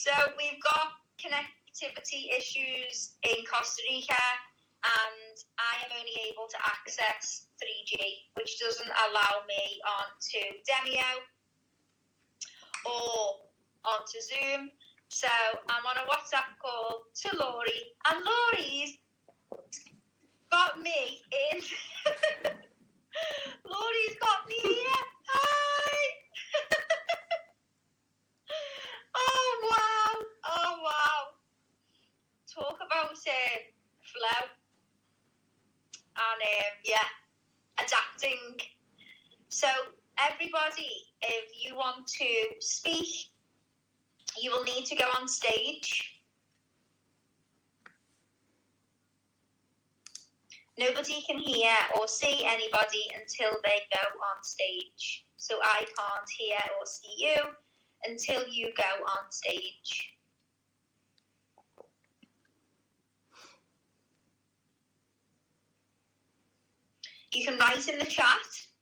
So we've got connectivity issues in Costa Rica, and I am only able to access 3G, which doesn't allow me onto Demio or onto Zoom. So I'm on a WhatsApp call to Laurie, and Laurie's got me in. Laurie's got me here. Hi. oh wow! Oh wow! Talk about uh, flow and um, yeah, adapting. So everybody, if you want to speak, you will need to go on stage. Nobody can hear or see anybody until they go on stage. So I can't hear or see you until you go on stage. You can write in the chat.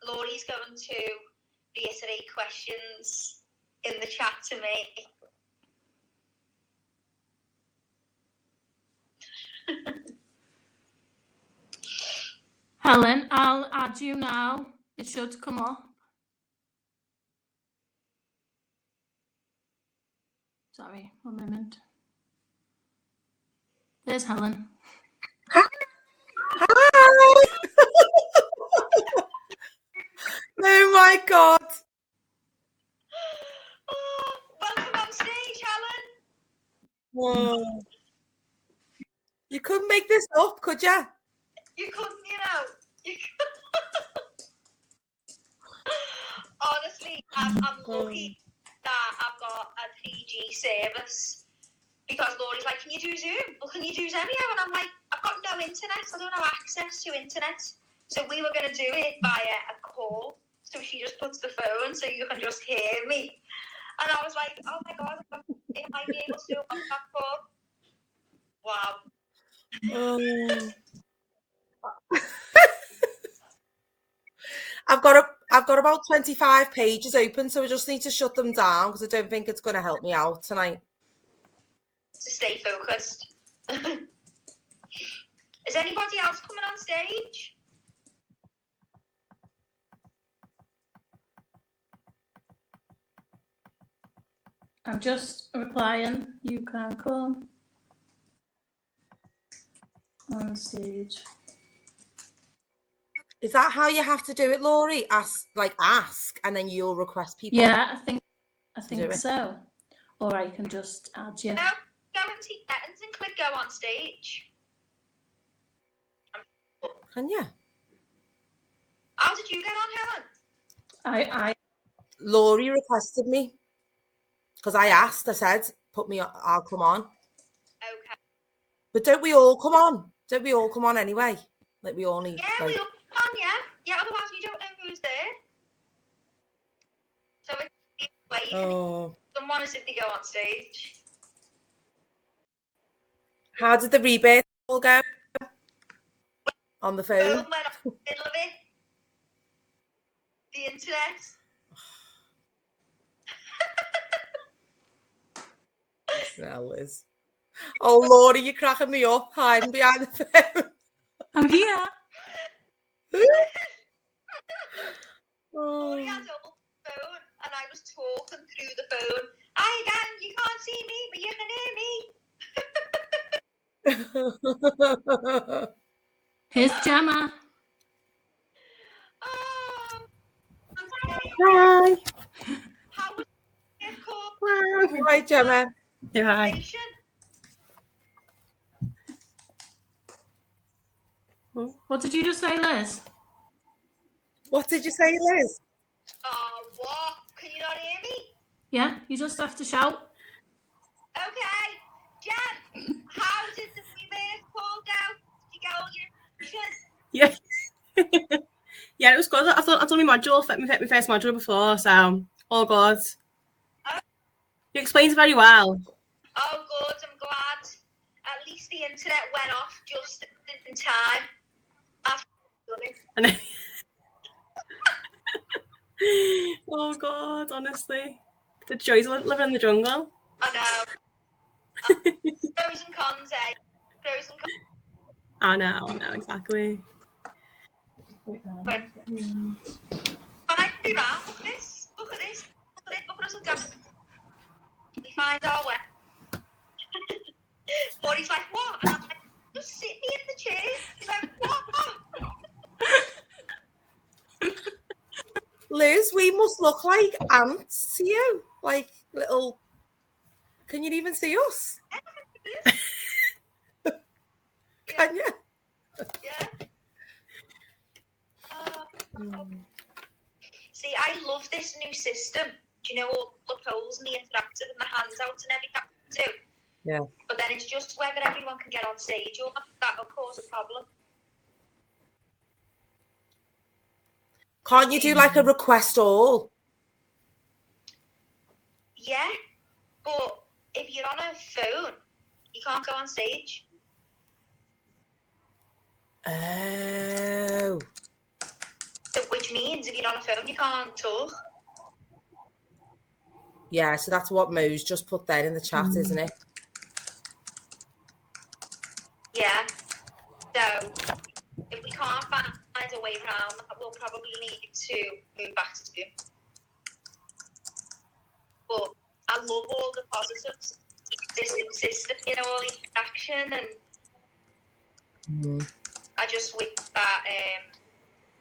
Laurie's going to reiterate questions in the chat to me. Helen, I'll add you now. It should come up. Sorry, one moment. There's Helen. Hi. oh my god. Oh, welcome on stage, Helen. Whoa. You couldn't make this up, could you? You couldn't, you know. You. Honestly, I'm, I'm oh lucky that I've got a 3G service because Laurie's like, "Can you do Zoom? Or can you do Zemio?" And I'm like, "I've got no internet. I don't have access to internet." So we were going to do it via a call. So she just puts the phone so you can just hear me. And I was like, "Oh my god, it I able to do a call." Wow. Oh. I've got a, I've got about 25 pages open, so I just need to shut them down because I don't think it's going to help me out tonight. To stay focused. Is anybody else coming on stage? I'm just replying. You can come on stage. Is that how you have to do it, Laurie? Ask, like, ask, and then you'll request people. Yeah, I think I think so. Or I can just add you. No, go into settings and click go on stage. Can you? Oh, How did you get on, Helen? I I Laurie requested me because I asked. I said, "Put me. on, I'll come on." Okay. But don't we all come on? Don't we all come on anyway? Like we all need. Yeah, like, we all come on, yeah. Yeah, otherwise we don't know who's there. So it's wait oh, someone is if they go on stage. How did the rebate all go? On the Phone phone. went off in the middle of it. The internet. Now, Liz. Oh, Laurie, you're cracking me up hiding behind the phone. I'm here. Laurie Oh. had a phone and I was talking through the phone. Hi again, you can't see me, but you can hear me. Here's Gemma. Oh, Hi. how was your Hi, Gemma. Hi. What did you just say, Liz? What did you say, Liz? Oh, what? Can you not hear me? Yeah, you just have to shout. Okay. Jen, how did the reverse call go? Did you get all your information? Yeah. yeah, it was good. I've done, I've done my module, my, my first module before, so all good. Oh. You explained very well. Oh, good. I'm glad. At least the internet went off just in time. I've done it. And then- oh God, honestly. The joys of living in the jungle. I know. Pros and cons. Eh? I know, I know, exactly. Can I do that? Look at this. Look at this. Look at this. Look at us and go. We find our way. but he's like, what? And I'm like, just sit me in the chair. He's like, what? Liz, we must look like ants to you, like little. Can you even see us? Can you? Yeah. Uh, see, I love this new system. Do you know all the polls and the interactive and the handouts and everything too? Yeah. But then it's just whether everyone can get on stage or not. That'll cause a problem. Can't you do like a request all? Yeah, but if you're on a phone, you can't go on stage. Oh, So, which means if you're on a phone, you can't talk. yeah. So that's what Mo's just put there in the chat, isn't it? Yeah. So, if we can't find a way around, that, we'll probably need to move back to Zoom. But I love all the positives. This system, you know, all the action, and Mm. I just wish that um,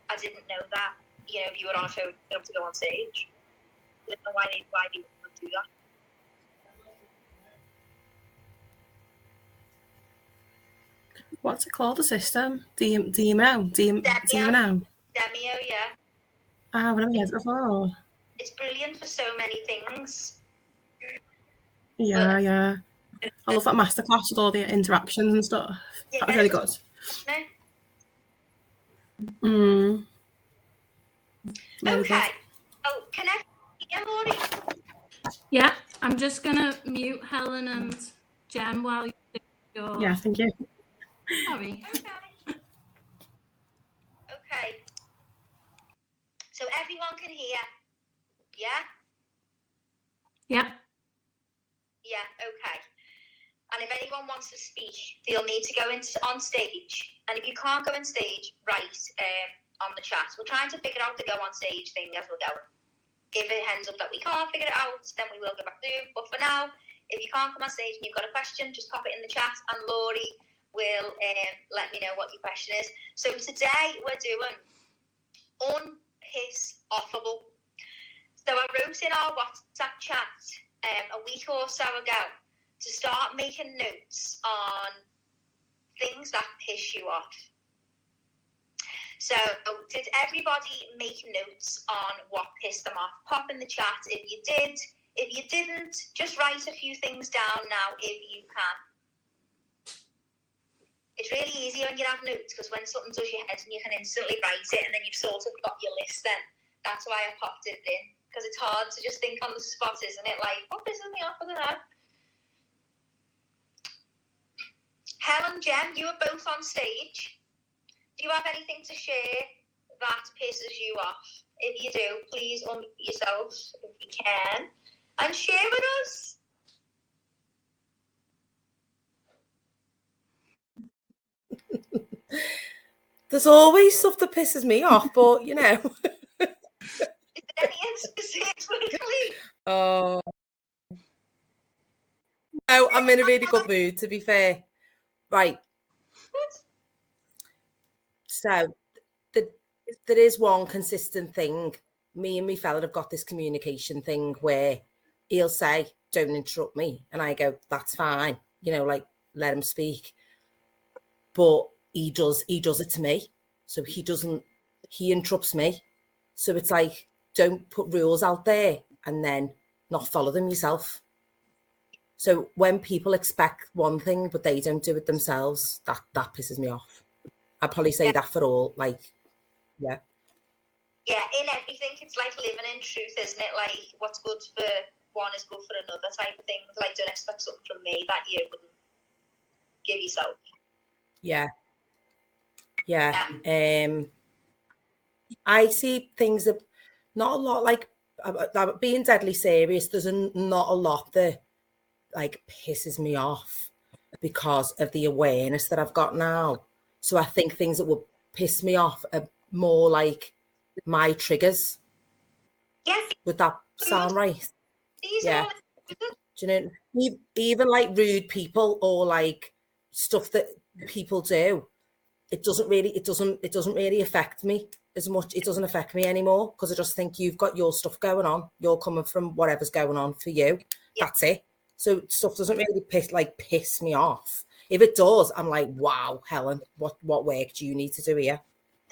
I didn't know that. You know, if you were on a phone, you to go on stage. I don't know why they why they would do that. What's it called? The system? D DMO? D Demio. DMO? Demio, yeah, Ah, I've never heard before. it's brilliant for so many things. Yeah, yeah. I love that masterclass with all the interactions and stuff. That was really good. No? Mm. Okay. Oh, can I hear Laurie? Yeah, I'm just gonna mute Helen and Jem while you do your. Yeah, thank you. Sorry. Okay. Okay. So everyone can hear. Yeah? Yeah. Yeah, okay. And if anyone wants to speak, they'll need to go into on stage. And if you can't go on stage, write um, on the chat. We're trying to figure out the go on stage thing as we're going. Give a hands up that we can't figure it out, then we will go back to. But for now, if you can't come on stage and you've got a question, just pop it in the chat and Laurie will um, let me know what your question is. So today we're doing unpiss offable. So I wrote in our WhatsApp chat um, a week or so ago to start making notes on things that piss you off. So, did everybody make notes on what pissed them off? Pop in the chat if you did. If you didn't, just write a few things down now if you can. It's really easy when you have notes because when something does your head and you can instantly write it and then you've sort of got your list then. That's why I popped it in because it's hard to just think on the spot, isn't it? Like, what pisses me off? I don't know. Helen, Jen, you are both on stage. Do you have anything to share that pisses you off? If you do, please unmute yourselves if you can and share with us. There's always stuff that pisses me off, but you know. Is there any specifically? Oh. No, I'm in a really good mood, to be fair. Right. So, the, there is one consistent thing. Me and my fella have got this communication thing where he'll say, Don't interrupt me. And I go, That's fine. You know, like, let him speak. But he does, he does it to me. So he doesn't, he interrupts me. So it's like, don't put rules out there and then not follow them yourself. So when people expect one thing but they don't do it themselves, that that pisses me off. I'd probably say that for all. Like, yeah, Yeah, in everything, it's like living in truth, isn't it? Like, what's good for one is good for another type of thing. Like, don't expect something from me that you wouldn't give yourself. yeah, yeah. Um, I see things that not a lot. Like uh, uh, being deadly serious, there's a, not a lot that like pisses me off. because of the awareness that I've got now. So I think things that would piss me off are more like my triggers. Yes, Would that sound right? these Yeah. are Do you know, even like rude people or like stuff that people do, it doesn't really, it doesn't, it doesn't really affect me as much. It doesn't affect me anymore because I just think you've got your stuff going on. You're coming from whatever's going on for you. That's it. So stuff doesn't really piss like piss me off. If it does, I'm like, wow, Helen, what what work do you need to do here?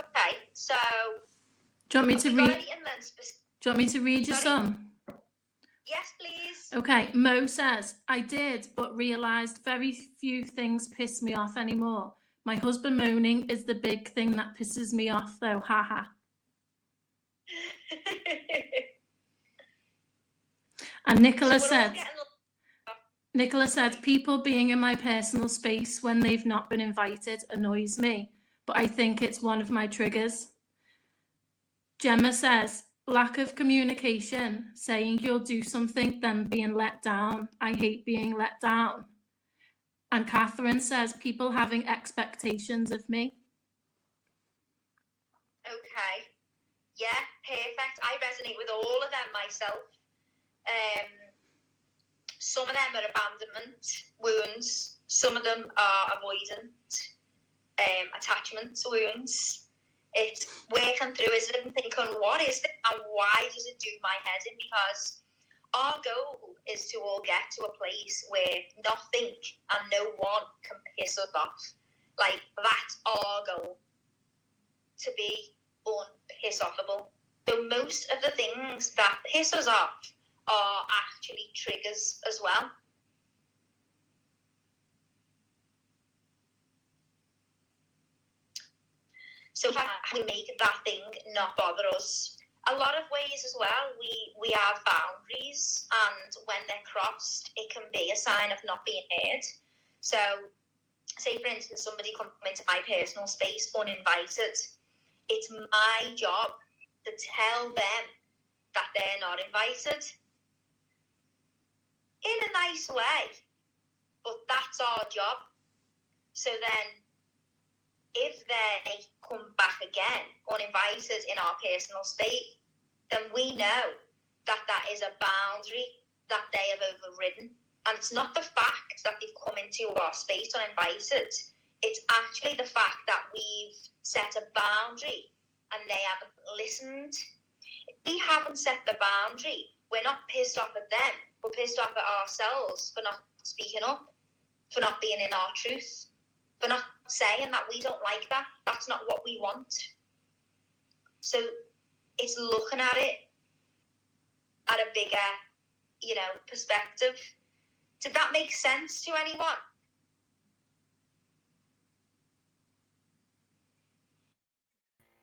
okay, so Do you want me to have you got read? anything then spec- Do you want me to read you Sorry? some? Yes, please. Okay, Mo says, I did, but realised very few things piss me off anymore. My husband moaning is the big thing that pisses me off, though. Haha. And Nicola So said, Nicola said, people being in my personal space when they've not been invited annoys me, but I think it's one of my triggers. Gemma says, lack of communication, saying you'll do something, then being let down. I hate being let down. And Catherine says, people having expectations of me. Okay. Yeah, perfect. I resonate with all of them myself. Um, some of them are abandonment wounds. Some of them are avoidant um, attachment wounds. It's working through is and thinking, what is it and why does it do my head in? Because our goal is to all get to a place where nothing and no one can piss us off. Like that's our goal. To be unpiss offable. So most of the things that piss us off are actually triggers as well. So how we make that thing not bother us. A lot of ways as well, we, we have boundaries and when they're crossed, it can be a sign of not being heard. So say for instance somebody come into my personal space uninvited, it's my job to tell them that they're not invited in a nice way. But that's our job. So then, if they come back again uninvited in our personal space, then we know that that is a boundary that they have overridden. And it's not the fact that they've come into our space uninvited, it's actually the fact that we've set a boundary and they haven't listened. If we haven't set the boundary, we're not pissed off at them, we're pissed off at ourselves for not speaking up, for not being in our truth, for not saying that we don't like that. That's not what we want. So it's looking at it at a bigger, you know, perspective. Did that make sense to anyone?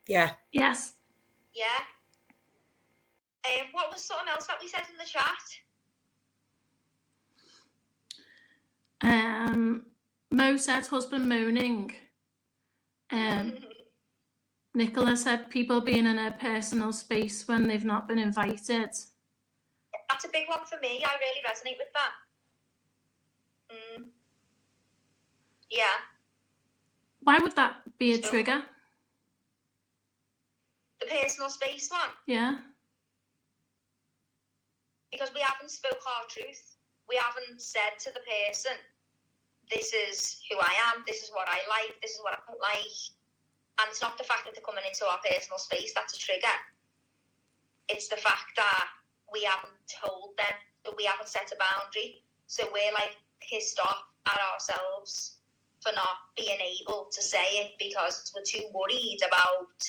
Yeah. Yes. Yeah. Um, what was something else that we said in the chat? Um, Mo said husband moaning. Um, Nicola said people being in a personal space when they've not been invited. That's a big one for me. I really resonate with that. Mm. Yeah. Why would that be a trigger? The personal space one. Yeah. because we haven't spoke our truth. We haven't said to the person, "This is who I am. This is what I like. This is what I don't like." And it's not the fact that they're coming into our personal space that's a trigger. It's the fact that we haven't told them that we haven't set a boundary. So we're like pissed off at ourselves for not being able to say it because we're too worried about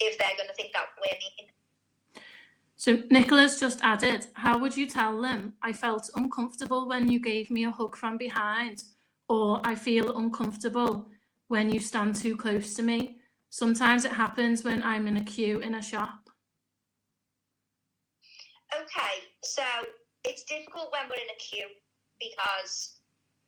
if they're going to think that we're mean. So Nicola's just added, how would you tell them? I felt uncomfortable when you gave me a hug from behind, or I feel uncomfortable when you stand too close to me. Sometimes it happens when I'm in a queue in a shop. Okay, so it's difficult when we're in a queue because,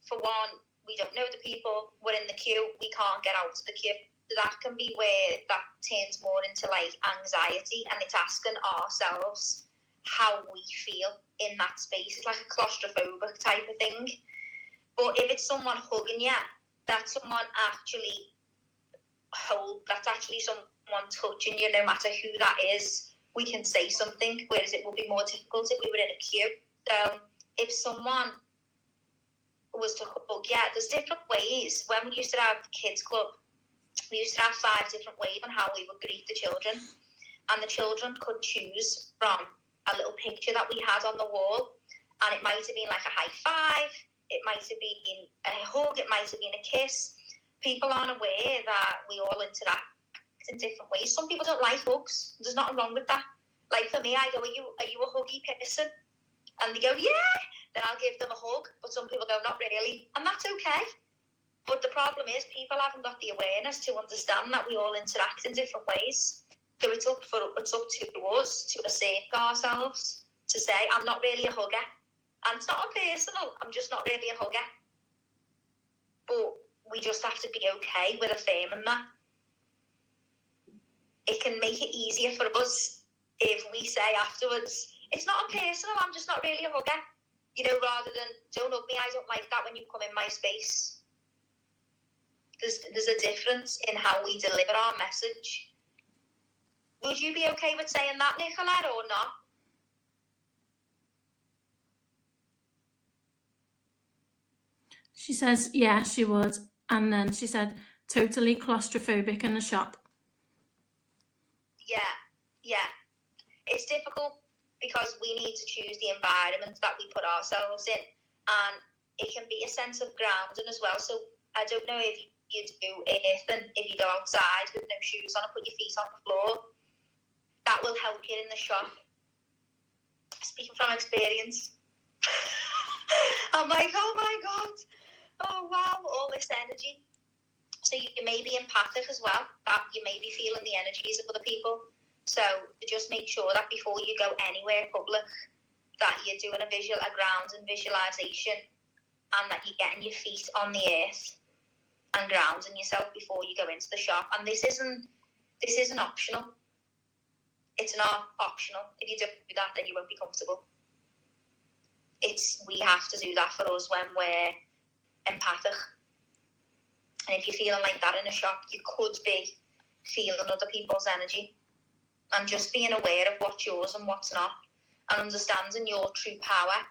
for one, we don't know the people. We're in the queue. We can't get out of the queue. that can be where that turns more into like anxiety and it's asking ourselves how we feel in that space. It's like a claustrophobic type of thing. But if it's someone hugging you, that's someone actually hold that's actually someone touching you, no matter who that is, we can say something, whereas it would be more difficult if we were in a queue. So if someone was to hug, yeah, there's different ways. When we used to have kids club, we used to have five different ways on how we would greet the children. And the children could choose from a little picture that we had on the wall. And it might have been like a high five, it might have been a hug, it might have been a kiss. People aren't aware that we all interact in different ways. Some people don't like hugs. There's nothing wrong with that. Like for me, I go, Are you are you a huggy person? And they go, Yeah, then I'll give them a hug. But some people go, Not really. And that's okay. But the problem is people haven't got the awareness to understand that we all interact in different ways. So it's up for it's up to us to assert ourselves to say I'm not really a hugger, and it's not a personal. I'm just not really a hugger. But we just have to be okay with affirming that. It can make it easier for us if we say afterwards, "It's not a personal. I'm just not really a hugger." You know, rather than "Don't hug me. I don't like that when you come in my space." There's there's a difference in how we deliver our message would you be okay with saying that, Nicola, or not? She says, yeah, she would. And then she said, totally claustrophobic in the shop. Yeah, yeah. It's difficult because we need to choose the environment that we put ourselves in. And it can be a sense of grounding as well. So I don't know if you do anything if you go outside with no shoes on and put your feet on the floor that will help you in the shop. Speaking from experience, I'm like, oh my god, oh wow, all this energy. So you, may be empathic as well. That you may be feeling the energies of other people. So just make sure that before you go anywhere public, that you're doing a visual, a ground and visualization, and that you're getting your feet on the earth and grounding yourself before you go into the shop. And this isn't this isn't optional it's not optional. If you don't do that, then you won't be comfortable. It's we have to do that for us when we're empathic. And if you're feeling like that in a shop, you could be feeling other people's energy. And just being aware of what's yours and what's not, and understanding your true power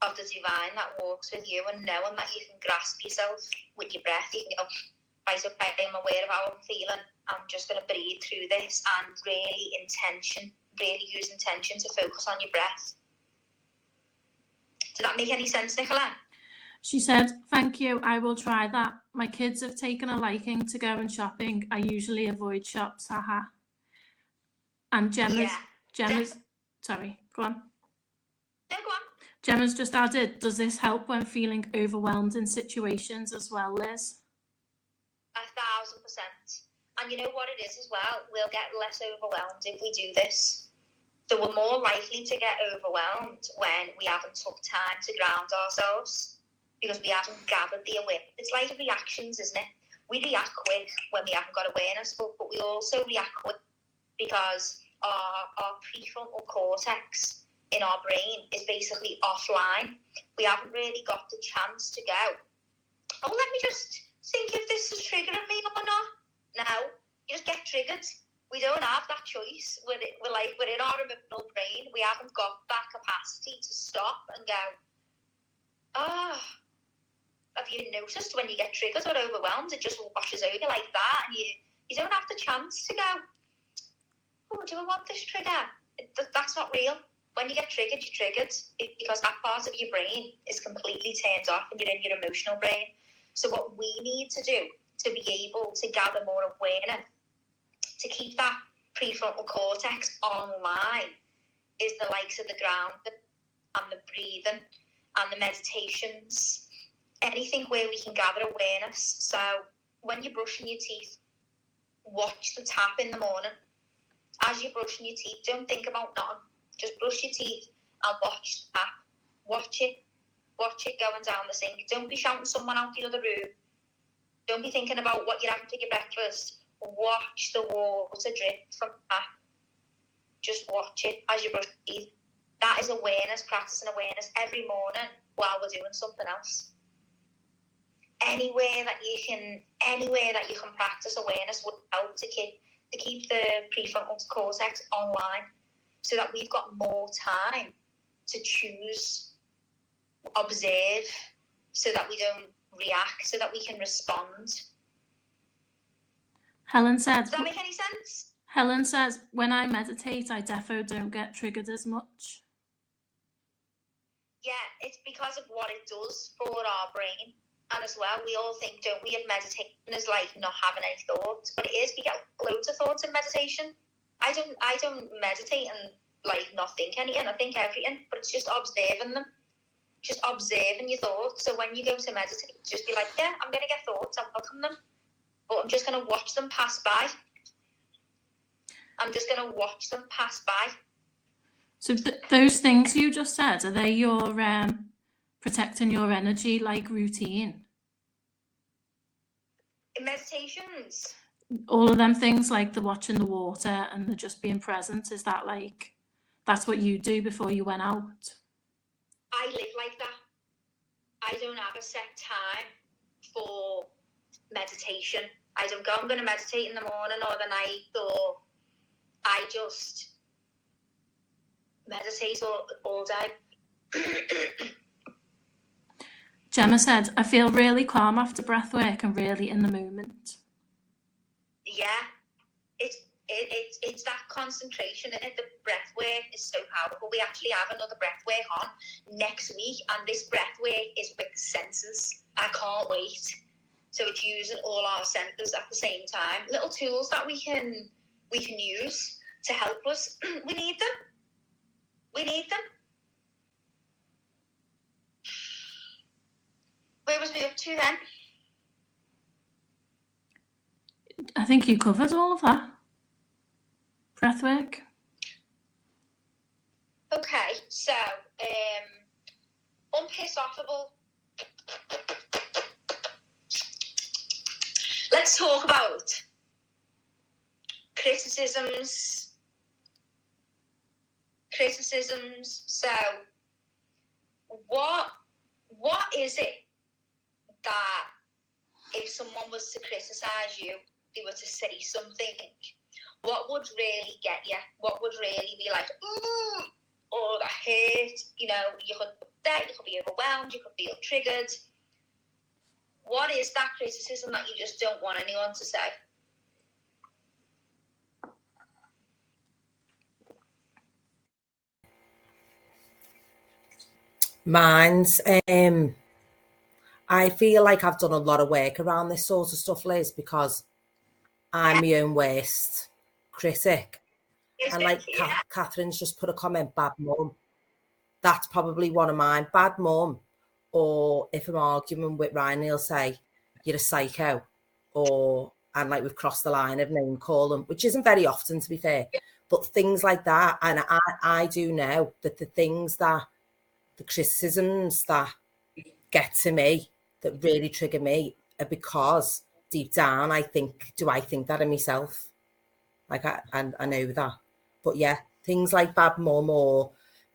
of the divine that walks with you, and knowing that you can grasp yourself with your breath. You can go, right, I'm aware of how I'm feeling I'm just going to breathe through this and really intention, really use intention to focus on your breath. Did that make any sense, Nicola? She said, Thank you, I will try that. My kids have taken a liking to going shopping. I usually avoid shops, haha. And Gemma's, Yeah. Gemma's, sorry, go on. No, go on. Gemma's just added, Does this help when feeling overwhelmed in situations as well, Liz? A thousand percent. And you know what it is as well? We'll get less overwhelmed if we do this. So we're more likely to get overwhelmed when we haven't took time to ground ourselves because we haven't gathered the awareness. It's like reactions, isn't it? We react quick when we haven't got awareness, but, but we also react quick because our, our prefrontal cortex in our brain is basically offline. We haven't really got the chance to go, oh, let me just think if this is triggering me or not No, You just get triggered. We don't have that choice. We're, we're like we're in our emotional brain. We haven't got that capacity to stop and go. Ah, oh, have you noticed when you get triggered or overwhelmed, it just washes over you like that, and you you don't have the chance to go. Oh, do I want this trigger? It, that's not real. When you get triggered, you're triggered because that part of your brain is completely turned off, and you're in your emotional brain. So what we need to do to be able to gather more awareness, to keep that prefrontal cortex online, is the likes of the ground and the breathing and the meditations, anything where we can gather awareness. So when you're brushing your teeth, watch the tap in the morning. As you're brushing your teeth, don't think about nothing. Just brush your teeth and watch the tap. Watch it. Watch it going down the sink. Don't be shouting someone out the other room Don't be thinking about what you're having for your breakfast. Watch the water drip from the tap. Just watch it as you brush your teeth. That is awareness, practicing awareness every morning while we're doing something else. Anywhere that you can, anywhere that you can practice awareness would help to keep to keep the prefrontal cortex online, so that we've got more time to choose, observe, so that we don't react, so that we can respond. Helen says Does that make any sense? Helen says, when I meditate, I defo don't get triggered as much. Yeah, it's because of what it does for our brain. As well, we all think, don't we, of meditation is like not having any thoughts, but it is. We get loads of thoughts in meditation. I don't, I don't meditate and like not think anything. I think everything, but it's just observing them, just observing your thoughts. So when you go to meditate, just be like, yeah, I'm gonna get thoughts. I welcome them, but I'm just gonna watch them pass by. I'm just gonna watch them pass by. So th- those things you just said, are they your um, protecting your energy like routine? In meditations, All of them things like the watching the water and the just being present, is that like, that's what you do before you went out? I live like that. I don't have a set time for meditation. I don't go, I'm going to meditate in the morning or the night, or I just meditate all, all day. Gemma said, I feel really calm after breath work and really in the moment. yeah, it's it, it's it's that concentration and the breath work is so powerful. We actually have another breath work on next week, and this breath work is with the senses. I can't wait. So it's using all our senses at the same time. Little tools that we can we can use to help us. we need them. We need them. Where was we up to then? I think you covered all of that. Breath work. Okay, so um, unpissoffable. Let's talk about criticisms. Criticisms. So, what what is it that if someone was to criticize you, they were to say something? What would really get you? What would really be like, ooh, or that hurt? You know, you could that you could be overwhelmed, you could feel triggered. What is that criticism that you just don't want anyone to say? Mine's um I feel like I've done a lot of work around this sort of stuff, Liz, because I'm my own worst critic. And like yeah. Ca- Catherine's just put a comment, bad mum. That's probably one of mine. Bad mum. Or if I'm arguing with Ryan, he'll say, You're a psycho. Or and like we've crossed the line of name call them, which isn't very often to be fair. But things like that. And I, I do know that the things that the criticisms that get to me, that really trigger me, are because deep down I think, do I think that of myself? Like I and I know that. But yeah, things like bad mum or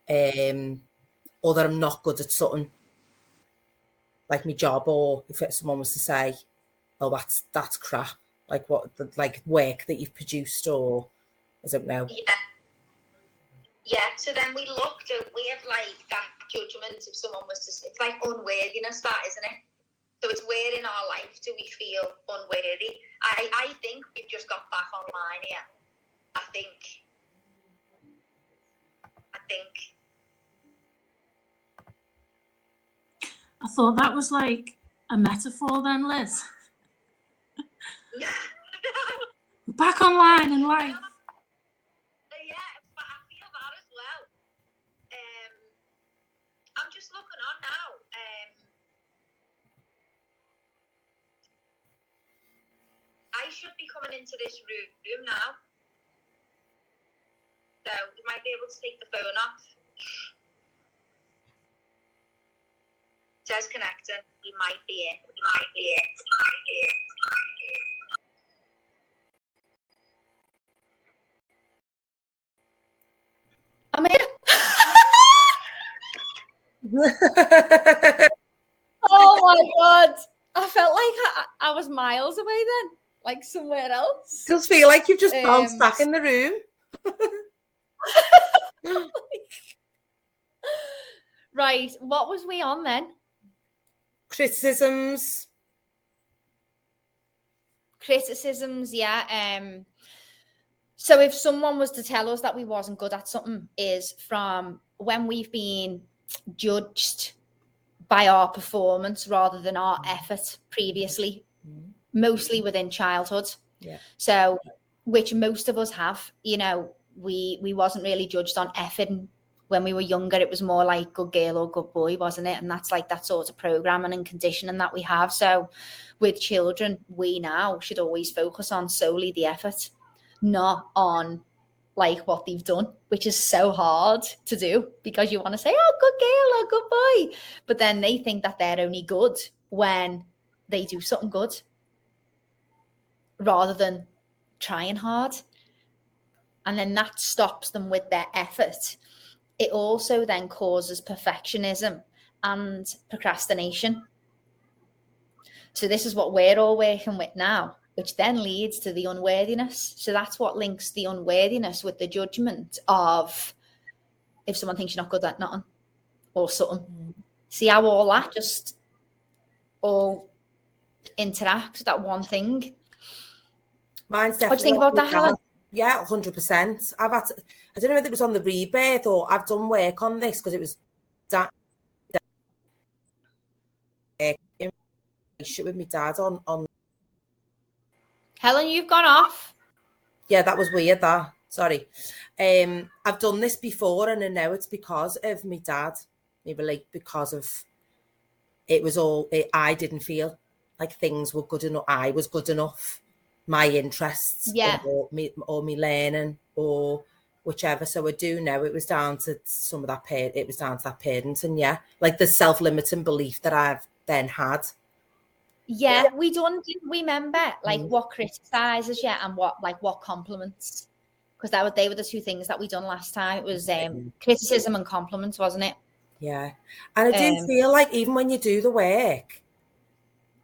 um or that I'm not good at something like my job or if someone was to say, Oh, that's that's crap. Like what the like work that you've produced or I don't know. Yeah. Yeah, so then we look, don't we, of like that judgment if someone was to, say it's like unworthiness, that, isn't it? So it's where in our life do we feel unworthy? I, I think we've just got back online here. I think, I think, I thought that was like a metaphor then, Liz. Back online in life. yeah, but I feel that as well. Um, I'm just looking on now. Um, I should be coming into this room, room now. So you might be able to take the phone off. disconnecting. We might. We might be it. We might be it. We might be it. I'm here. oh my god. I felt like I, I was miles away then, like somewhere else. Does feel like you've just bounced Um, back in the room. Right, what was we on then? Criticisms. Criticisms, yeah. Um so if someone was to tell us that we wasn't good at something is from when we've been judged by our performance rather than our effort previously. Mostly within childhood. Yeah. So which most of us have, you know, we we wasn't really judged on effort when we were younger it was more like good girl or good boy wasn't it? And that's like that sort of programming and conditioning that we have. So with children we now should always focus on solely the effort not on like what they've done which is so hard to do because you want to say oh good girl or good boy. But then they think that they're only good when they do something good rather than trying hard. And then that stops them with their effort. It also then causes perfectionism and procrastination. So this is what we're all working with now which then leads to the unworthiness. So that's what links the unworthiness with the judgment of if someone thinks you're not good at nothing or something. Mm-hmm. See how all that just all interact that one thing Mine's definitely. what do you think about that helen. Yeah, hundred percent. I've had. To, I don't know if it was on the rebirth or I've done work on this because it was that. Shit with my dad on on. helen you've gone off Yeah, that was weird. That sorry. Um, I've done this before, and I know it's because of my dad. Maybe like because of it was all. It, I didn't feel like things were good enough. I was good enough. My interests, Yeah. or me, or me learning, or whichever. So I do know it was down to some of that. Par- it was down to that parenting. Yeah, like the self-limiting belief that I've then had. Yeah, we done. Didn't we remember like Mm. what criticizes yeah, and what like what compliments? Because that was they were the two things that we done last time. It was um criticism and compliments, wasn't it? Yeah. And I do Um, feel like even when you do the work,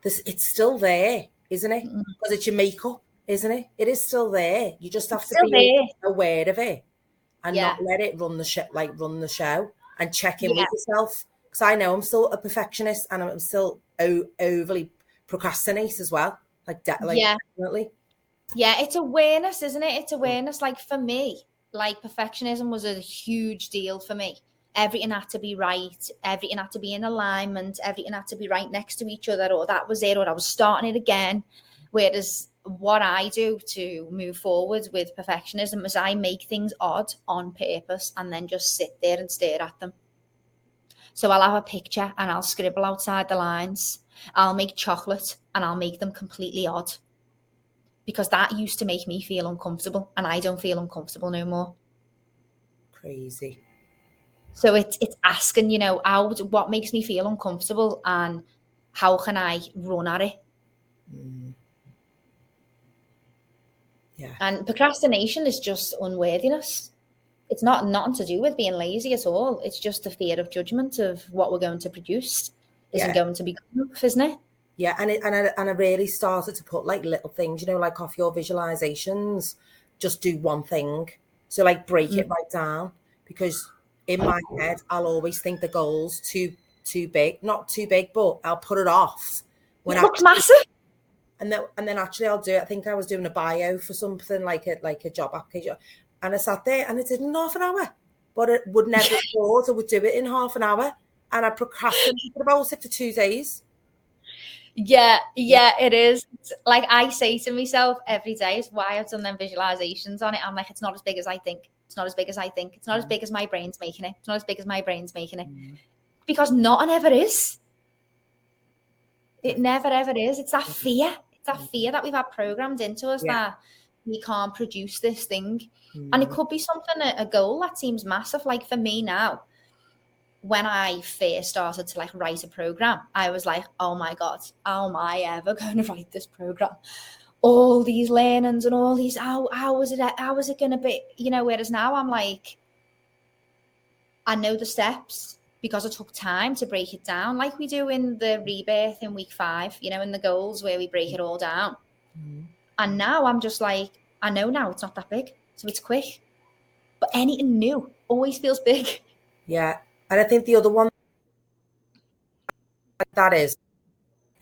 this it's still there, isn't it? Mm. Because it's your makeup, isn't it? It is still there. You just have It's to be there. aware of it and Yeah. not let it run the show like run the show and check in Yeah. with yourself. Because I know I'm still a perfectionist and I'm still o- overly procrastinate as well. Like, de- like Yeah. definitely. Yeah, it's awareness, isn't it? It's awareness. Like for me, like perfectionism was a huge deal for me. Everything had to be right. Everything had to be in alignment. Everything had to be right next to each other, or that was it, or I was starting it again. Whereas what I do to move forward with perfectionism is I make things odd on purpose and then just sit there and stare at them. So I'll have a picture and I'll scribble outside the lines. I'll make chocolate and I'll make them completely odd because that used to make me feel uncomfortable and I don't feel uncomfortable no more. Crazy. So it's it's asking, you know, how what makes me feel uncomfortable and how can I run at it? Mm. Yeah. And procrastination is just unworthiness. It's not nothing to do with being lazy at all. It's just the fear of judgment of what we're going to produce isn't Yeah. going to be good enough, isn't it? Yeah, and it, and I, and I really started to put like little things, you know, like off your visualizations, just do one thing. So like break it right down because in my head I'll always think the goal's too too big, not too big, but I'll put it off when It looks massive. and then and then actually I'll do it. I think I was doing a bio for something like a like a job application, and I sat there and it did in half an hour, but it would never thought I would do it in half an hour, and I procrastinated about it for two days. Yeah, yeah. It's like I say to myself every day, is why I've done them visualizations on it. I'm like, it's not as big as I think. It's not as big as I think. It's not as mm. big as my brain's making it. It's not as big as my brain's making it. Mm. Because not nothing ever is. It never ever is. It's that fear. It's that fear that we've had programmed into us Yeah. that we can't produce this thing. And it mm. could be something, a, a goal that seems massive. Like for me now, when I first started to like write a program, I was like, oh my God, how am I ever going to write this program? All these learnings and all these, how, how was it, how was it going to be? You know, whereas now I'm like, I know the steps because I took time to break it down, like we do in the rebirth in week five, you know, in the goals where we break it all down. And now I'm just like, I know now it's not that big, so it's quick. But anything new always feels big. Yeah. And I think the other one that is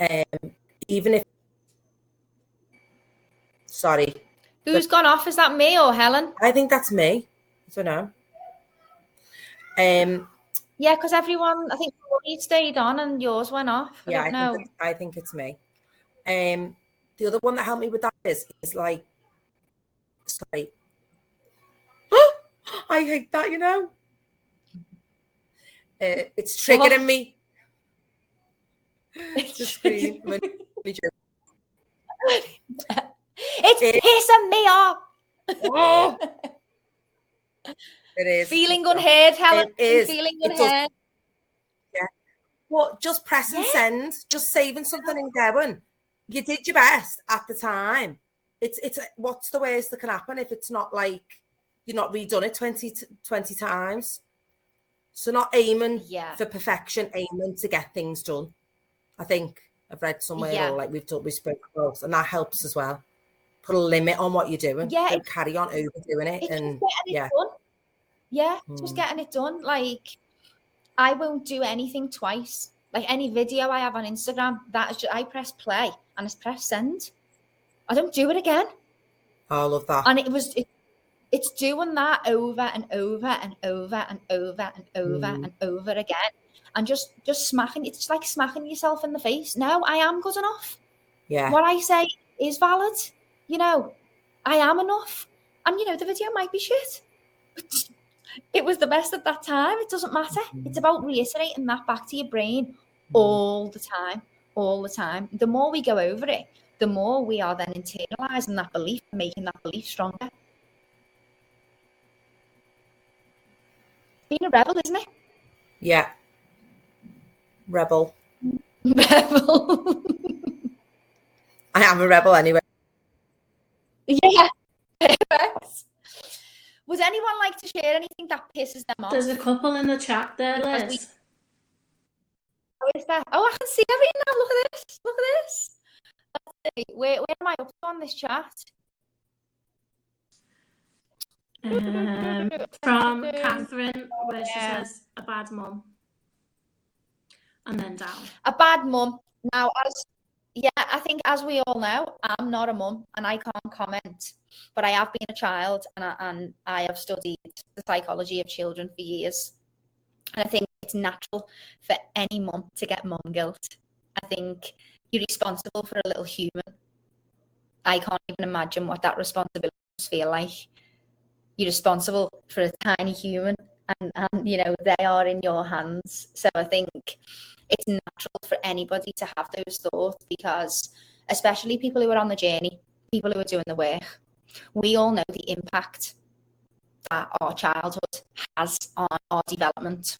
um even if sorry, Who's gone off? Is that me or Helen? I think that's me. I don't know. Um Yeah, because everyone, I think you stayed on and yours went off. I yeah, I know. think, it's, I think it's me. Um the other one that helped me with that is is like sorry. I hate that, you know. Uh, it's triggering me. to scream. when we joke. it's It- pissing me off. Oh! It is. Feeling unheard, Helen. It is. Feeling unheard. Well, just press and Yeah. send, just saving something and going. You did your best at the time. It's it's what's the worst that can happen if it's not like you're not redone it 20, 20 times. So not aiming Yeah. for perfection, aiming to get things done. I think I've read somewhere Yeah. or like we've talked, we spoke about, and that helps as well. Put a limit on what you're doing. Yeah, Don't carry on overdoing it. And getting yeah. it done. Yeah, just Hmm. getting it done. Like, I won't do anything twice. Like any video I have on Instagram, that is just, I press play and it's press send. I don't do it again. I love that. And it was, it, it's doing that over and over and over and over and over Mm. and over again, and just just smacking. It's like smacking yourself in the face. No, I am good enough. yeah. What I say is valid. You know, I am enough. And you know, the video might be shit. But it was the best at that time. It doesn't matter. Mm-hmm. It's about reiterating that back to your brain mm-hmm. all the time. All the time. The more we go over it, the more we are then internalizing that belief and making that belief stronger. Being a rebel, isn't it? Yeah. Rebel. Rebel. I am a rebel anyway. Yeah. Perfect. Would anyone like to share anything that pisses them off? There's a couple in the chat there, Because we- Liz. Oh, is that? Oh, I can see everything now. Look at this. Look at this. Let's see. Where, where am I up to on this chat? Um, from Catherine, where she says a bad mum. And then down. A bad mum. Now, as yeah, I think as we all know, I'm not a mum and I can't comment, but I have been a child and I, and I have studied the psychology of children for years. And I think it's natural for any mum to get mum guilt. I think you're responsible for a little human. I can't even imagine what that responsibility must feel like. You're responsible for a tiny human and, and you know they are in your hands. So I think it's natural for anybody to have those thoughts because especially people who are on the journey, people who are doing the work, we all know the impact that our childhood has on our development,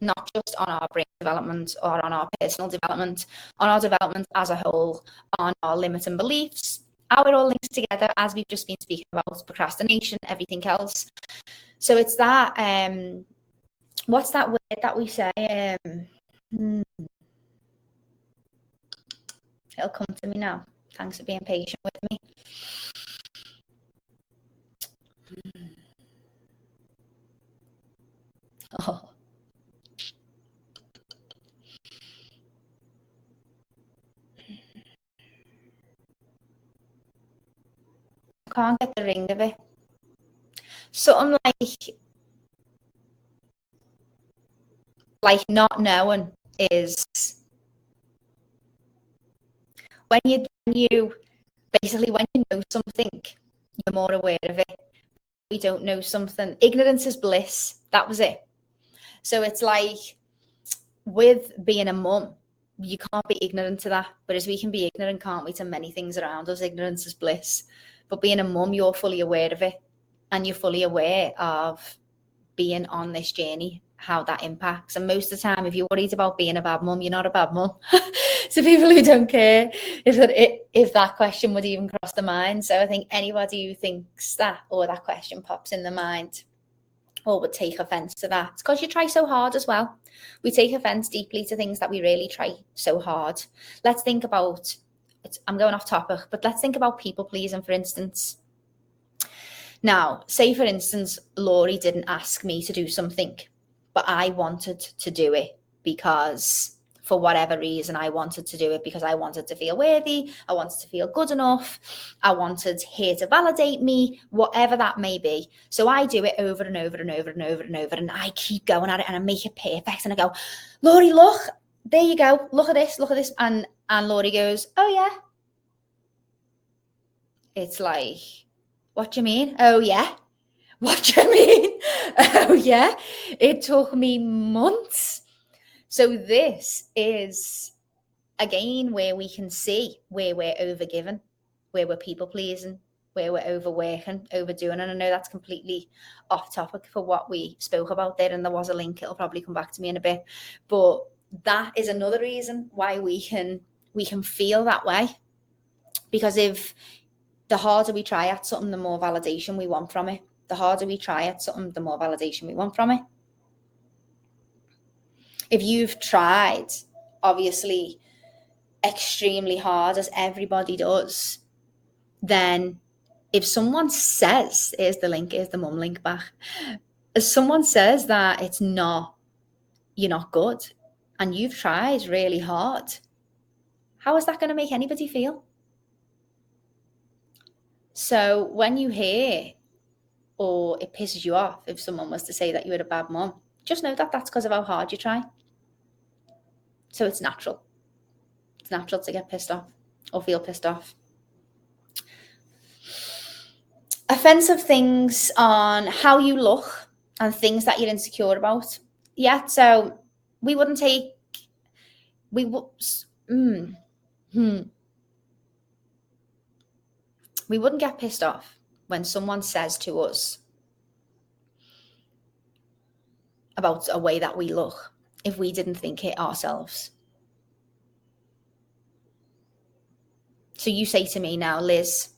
not just on our brain development or on our personal development, on our development as a whole, on our limits and beliefs, how it all links together as we've just been speaking about procrastination, everything else. So it's that um what's that word that we say? Um hmm. It'll come to me now. Thanks for being patient with me. Oh. Can't get the ring of it. Something like like not knowing is when you when you basically when you know something you're more aware of it. We don't know something. Ignorance is bliss. That was it. So it's like with being a mum you can't be ignorant to that. Whereas we can be ignorant can't we to many things around us ignorance is bliss but being a mum you're fully aware of it and you're fully aware of being on this journey how that impacts. And most of the time, if you're worried about being a bad mum, you're not a bad mum. so people who don't care if that if that question would even cross the mind. So I think anybody who thinks that or that question pops in the mind or would take offense to that, because you try so hard as well. We take offense deeply to things that we really try so hard. Let's think about. I'm going off topic, but let's think about people pleasing, for instance. Now, say for instance, Laurie didn't ask me to do something but I wanted to do it because for whatever reason I wanted to do it because I wanted to feel worthy, I wanted to feel good enough, I wanted here to validate me, whatever that may be. So I do it over and over and over and over and over and I keep going at it and I make it perfect and I go, Laurie, look, there you go, look at this, look at this. And and Laurie goes, Oh yeah. It's like, what do you mean? Oh yeah. What do you mean? oh, yeah. It took me months. So, this is again where we can see where we're overgiven, where we're people pleasing, where we're overworking, overdoing. And I know that's completely off topic for what we spoke about there. And there was a link, it'll probably come back to me in a bit. But that is another reason why we can we can feel that way. Because if the harder we try at something, the more validation we want from it the harder we try at something, the more validation we want from it. If you've tried, obviously, extremely hard, as everybody does, then if someone says, here's the link, here's the mum link back, if someone says that it's not, you're not good, and you've tried really hard, how is that going to make anybody feel? So when you hear or it pisses you off if someone was to say that you had a bad mom, just know that that's because of how hard you try. So it's natural. It's natural to get pissed off or feel pissed off. Offensive things on how you look and things that you're insecure about. Yeah, so we wouldn't take, we would, mm, hmm. We wouldn't get pissed off when someone says to us about a way that we look if we didn't think it ourselves. So you say to me now, Liz,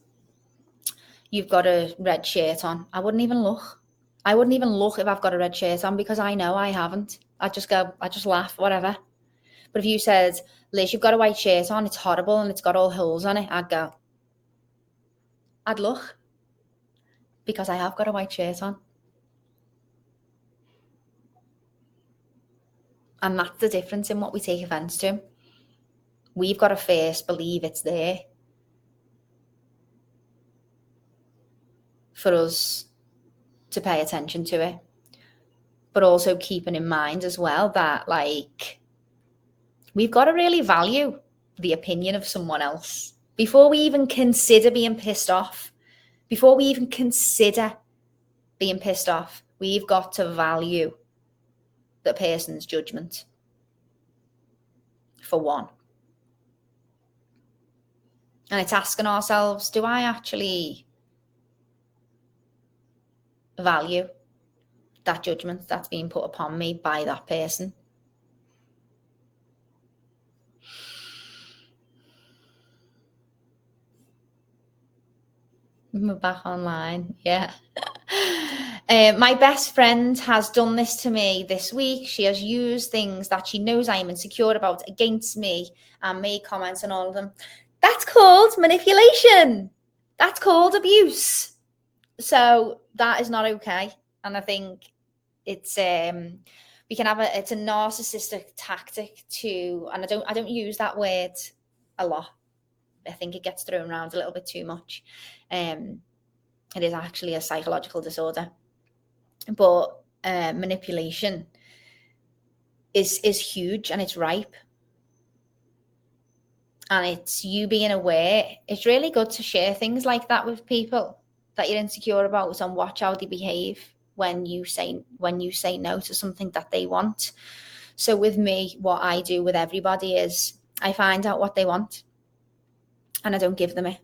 you've got a red shirt on. I wouldn't even look. I wouldn't even look if I've got a red shirt on because I know I haven't. I just go, I just laugh, whatever. But if you said, Liz, you've got a white shirt on, it's horrible and it's got all holes on it, I'd go, I'd look because I have got a white shirt on. And that's the difference in what we take offence to. We've got to first believe it's there for us to pay attention to it. But also keeping in mind as well that, like, we've got to really value the opinion of someone else before we even consider being pissed off before we even consider being pissed off, we've got to value the person's judgment for one. And it's asking ourselves do I actually value that judgment that's being put upon me by that person? We're back online. Yeah. Uh, my best friend has done this to me this week. She has used things that she knows I am insecure about against me and made comments on all of them. That's called manipulation. That's called abuse. So that is not okay. And I think it's um we can have a it's a narcissistic tactic to and I don't I don't use that word a lot. I think it gets thrown around a little bit too much. Um, it is actually a psychological disorder, but uh, manipulation is is huge and it's ripe. And it's you being aware. It's really good to share things like that with people that you're insecure about and watch how they behave when you say when you say no to something that they want. So with me, what I do with everybody is I find out what they want and I don't give them it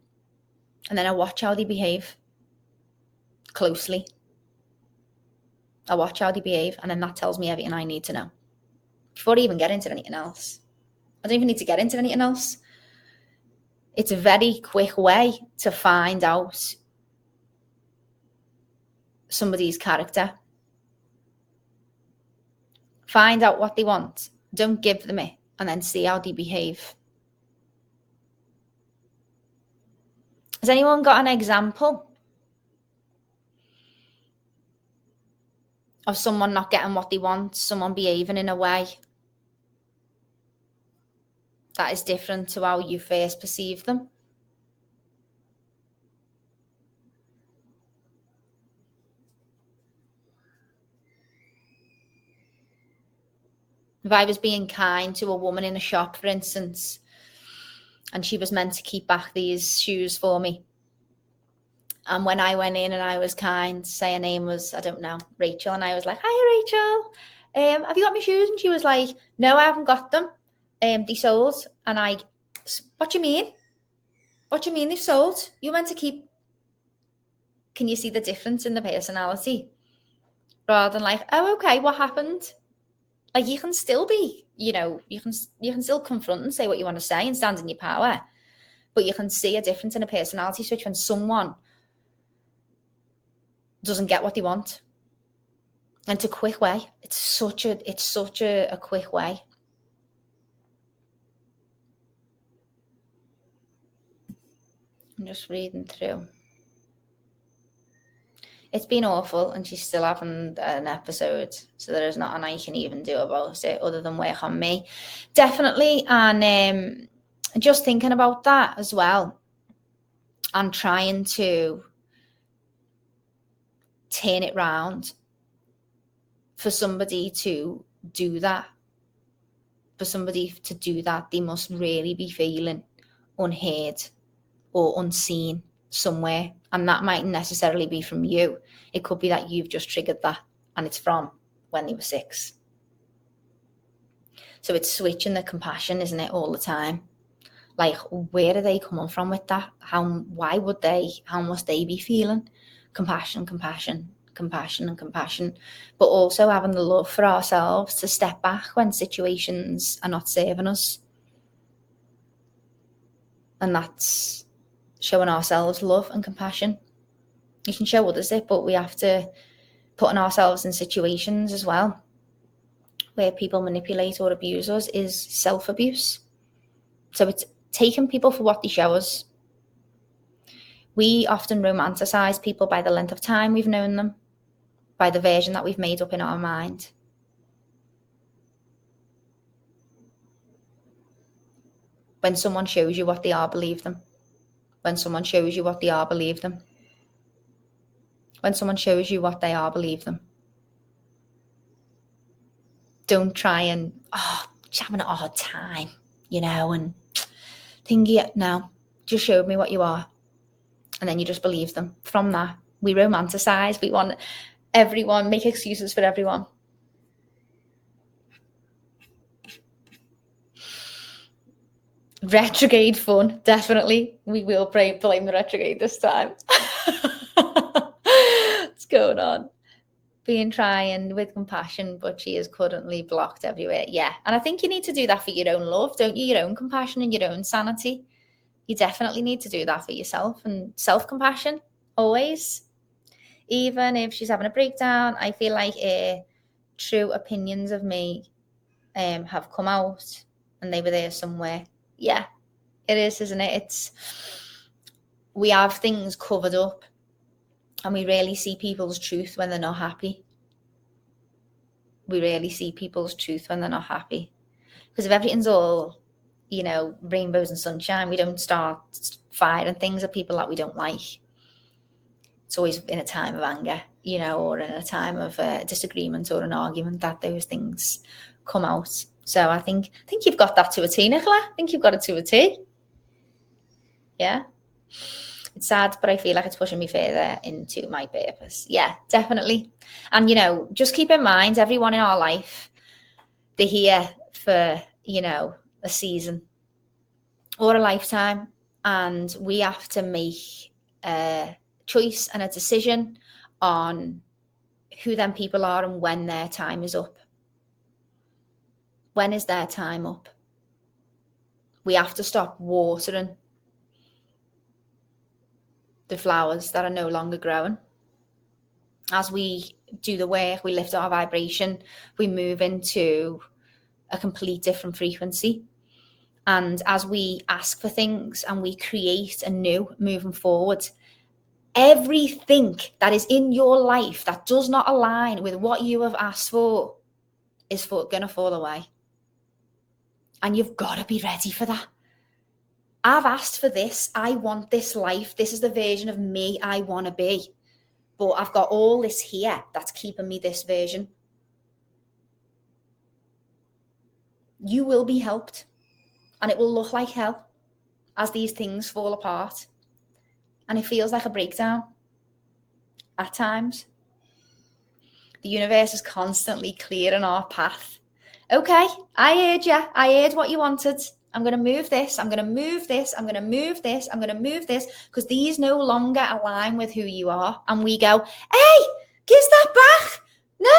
and then I watch how they behave closely. I watch how they behave, and then that tells me everything I need to know before I even get into anything else. I don't even need to get into anything else. It's a very quick way to find out somebody's character. Find out what they want. Don't give them it, and then see how they behave. Has anyone got an example of someone not getting what they want, someone behaving in a way that is different to how you first perceive them? If I was being kind to a woman in a shop, for instance, and she was meant to keep back these shoes for me, and when I went in and I was kind, say her name was, I don't know, Rachel, and I was like, Hi, Rachel. Um, have you got my shoes? And she was like, No, I haven't got them. Um, they sold. And I, What do you mean? What do you mean they've sold? You meant to keep. Can you see the difference in the personality? Rather than like, oh, okay, what happened? Like you can still be, you know, you can you can still confront and say what you want to say and stand in your power, but you can see a difference in a personality switch when someone doesn't get what they want. And it's a quick way. It's such a it's such a, a quick way. I'm just reading through. It's been awful, and she's still having an episode, so there is nothing I can even do about it other than work on me. Definitely, and um, just thinking about that as well, and trying to turn it round for somebody to do that for somebody to do that they must really be feeling unheard or unseen somewhere and that mightn't necessarily be from you. It could be that you've just triggered that and it's from when they were six. So it's switching the compassion isn't it all the time? Like where are they coming from with that? How why would they how must they be feeling? Compassion, compassion, compassion, and compassion, but also having the love for ourselves to step back when situations are not serving us. And that's showing ourselves love and compassion. You can show others it, but we have to put ourselves in situations as well where people manipulate or abuse us is self abuse. So it's taking people for what they show us we often romanticize people by the length of time we've known them, by the version that we've made up in our mind. When someone shows you what they are, believe them. When someone shows you what they are, believe them. When someone shows you what they are, believe them. Don't try and, oh, just having a hard time, you know, and thinking, no, just show me what you are and then you just believe them. From that, we romanticize. We want everyone make excuses for everyone. Retrograde fun, definitely. We will blame, blame the retrograde this time. What's going on? Being trying with compassion, but she is currently blocked everywhere. Yeah. And I think you need to do that for your own love, don't you? Your own compassion and your own sanity you definitely need to do that for yourself and self compassion always. Even if she's having a breakdown, I feel like uh, true opinions of me um, have come out and they were there somewhere. Yeah, it is, isn't it? It's we have things covered up and we rarely see people's truth when they're not happy. We rarely see people's truth when they're not happy. Because if everything's all you know, rainbows and sunshine. We don't start firing things at people that we don't like. It's always in a time of anger, you know, or in a time of uh, disagreement or an argument that those things come out. So I think I think you've got that to a T, Nicola. I think you've got it to a T. Yeah. It's sad, but I feel like it's pushing me further into my purpose. Yeah, definitely. And you know, just keep in mind everyone in our life, they're here for, you know, a season or a lifetime. And we have to make a choice and a decision on who them people are and when their time is up. When is their time up? We have to stop watering the flowers that are no longer growing. As we do the work, we lift our vibration, we move into a complete different frequency. And as we ask for things and we create a new moving forward, everything that is in your life that does not align with what you have asked for is for, gonna fall away. And you've got to be ready for that. I've asked for this. I want this life. This is the version of me I want to be. But I've got all this here that's keeping me this version. You will be helped. And it will look like hell as these things fall apart. And it feels like a breakdown at times. The universe is constantly clearing our path. Okay, I heard you. I heard what you wanted. I'm going to move this. I'm going to move this. I'm going to move this. I'm going to move this because these no longer align with who you are. And we go, hey, give that back. No,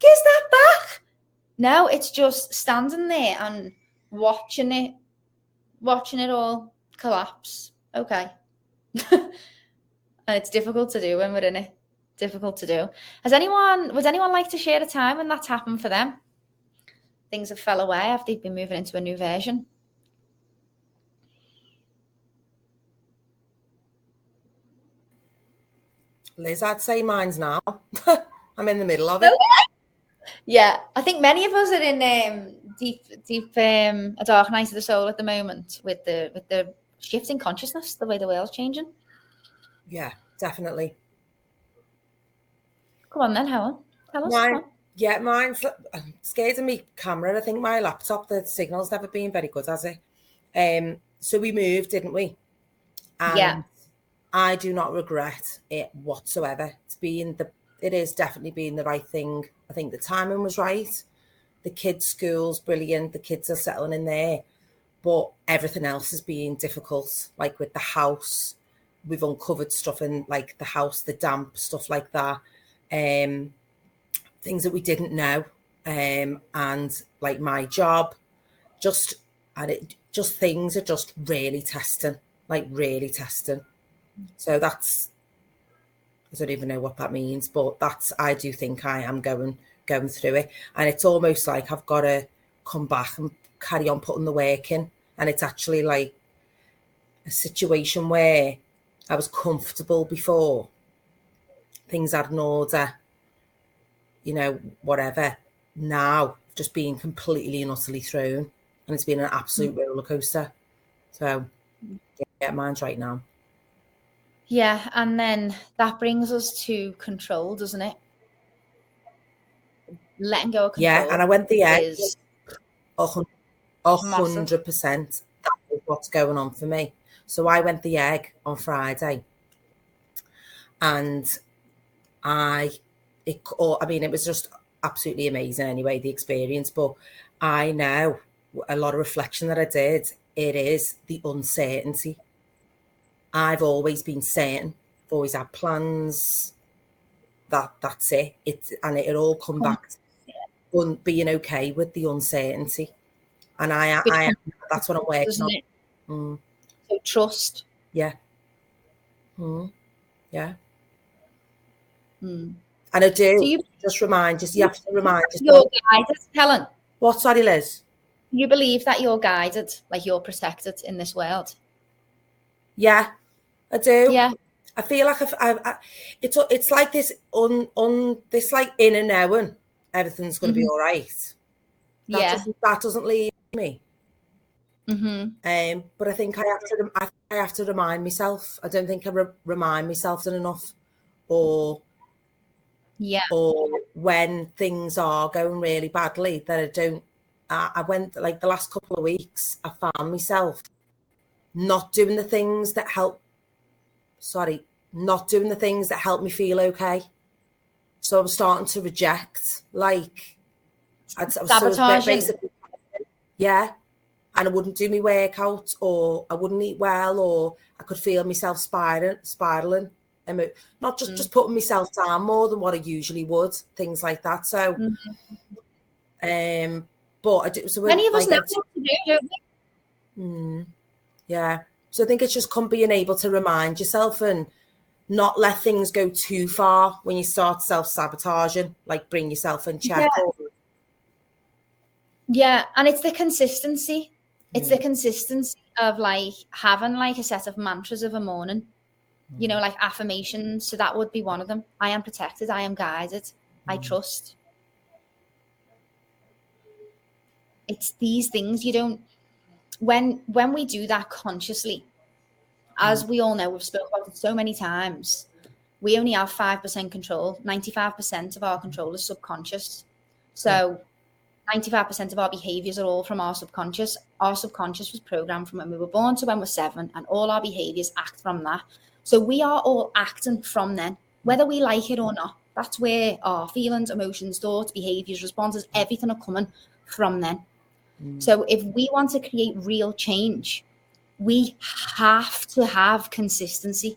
kiss that back. No, it's just standing there and watching it, watching it all collapse. Okay. and it's difficult to do when we're in it. Difficult to do. Has anyone, would anyone like to share a time when that's happened for them? Things have fell away after they've been moving into a new version. Liz, I'd say mine's now. I'm in the middle of it. Yeah, I think many of us are in um, deep, deep, um, a dark night of the soul at the moment with the with the shift in consciousness, the way the world's changing. Yeah, definitely. Come on then, Helen. Tell us. Mine. Yeah, mine's I'm scared of me camera. I think my laptop, the signal's never been very good, has it? Um, so we moved, didn't we? And Yeah. I do not regret it whatsoever. It's been the it is definitely been the right thing. I think the timing was right. The kids' school's brilliant. The kids are settling in there. But everything else has been difficult. Like with the house, we've uncovered stuff in like the house, the damp, stuff like that. Um things that we didn't know. Um and like my job, just and it just things are just really testing, like really testing. So that's I don't even know what that means, but that's I do think I am going going through it, and it's almost like I've got to come back and carry on putting the work in, and it's actually like a situation where I was comfortable before, things had an order, you know, whatever. Now just being completely and utterly thrown, and it's been an absolute mm. roller coaster. So yeah, mine's right now. Yeah, and then that brings us to control, doesn't it? Letting go of control. Yeah, and I went the egg. A hun- a Massive. hundred percent. That is what's going on for me. So I went the egg on Friday, and I, it, or, I mean, it was just absolutely amazing. Anyway, the experience. But I know a lot of reflection that I did. It is the uncertainty. I've always been certain. I've always had plans. That that's it. It and it, all come back to un, being okay with the uncertainty. And I, Which I, that's what I'm working on. Mm, So trust. yeah. Mm, yeah. Mm. And I do So you just remind, just you have to remind you're yourself. guided, Helen. What, sorry, Liz? You believe that you're guided, like you're protected in this world. Yeah, I do. Yeah. I feel like I've, I've, I, it's it's like this on on this like in and knowing everything's going to be all right. That Mm-hmm. Yeah. doesn't, that doesn't leave me. Mm-hmm. Um, but I think I have to I, I have to remind myself. I don't think I re- remind myself enough, or Yeah. or when things are going really badly that I don't. I, I went like the last couple of weeks. I found myself not doing the things that help. Sorry, not doing the things that help me feel okay. So I'm starting to reject, like, I'd, I I was Sabotaging. basically, yeah, and I wouldn't do my workout, or I wouldn't eat well, or I could feel myself spiraling, spiraling emo- not just Mm. just putting myself down more than what I usually would, things like that. So, um, but I do, so. Many of us like, know what to do, don't we? Mm, yeah. So I think it's just come being able to remind yourself and not let things go too far when you start self sabotaging, like bring yourself in check. or- Yeah, and it's the consistency. It's the consistency of like having like a set of mantras of a morning, you know, mm. like affirmations. So that would be one of them. I am protected. I am guided. I mm. trust. It's these things you don't. When when we do that consciously, as mm. we all know, we've spoken about it so many times. We only have five percent control. Ninety-five percent of our control is subconscious. So. 95% of our behaviors are all from our subconscious. Our subconscious was programmed from when we were born to when we're seven, and all our behaviors act from that. So we are all acting from then, whether we like it or not. That's where our feelings, emotions, thoughts, behaviors, responses, everything are coming from then. Mm. So if we want to create real change, we have to have consistency.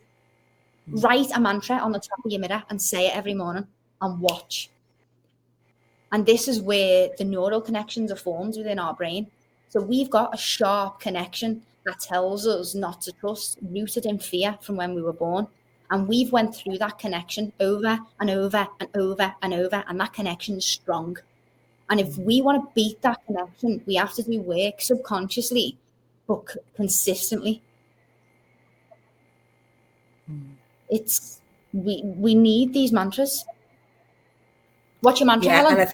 Mm. Write a mantra on the top of your mirror and say it every morning and watch. And this is where the neural connections are formed within our brain. So we've got a sharp connection that tells us not to trust, rooted in fear from when we were born. And we've went through that connection over and over and over and over, and that connection is strong. And if we want to beat that connection, we have to do work subconsciously, but c- consistently. It's we we need these mantras. What's your mantra, Yeah, Helen?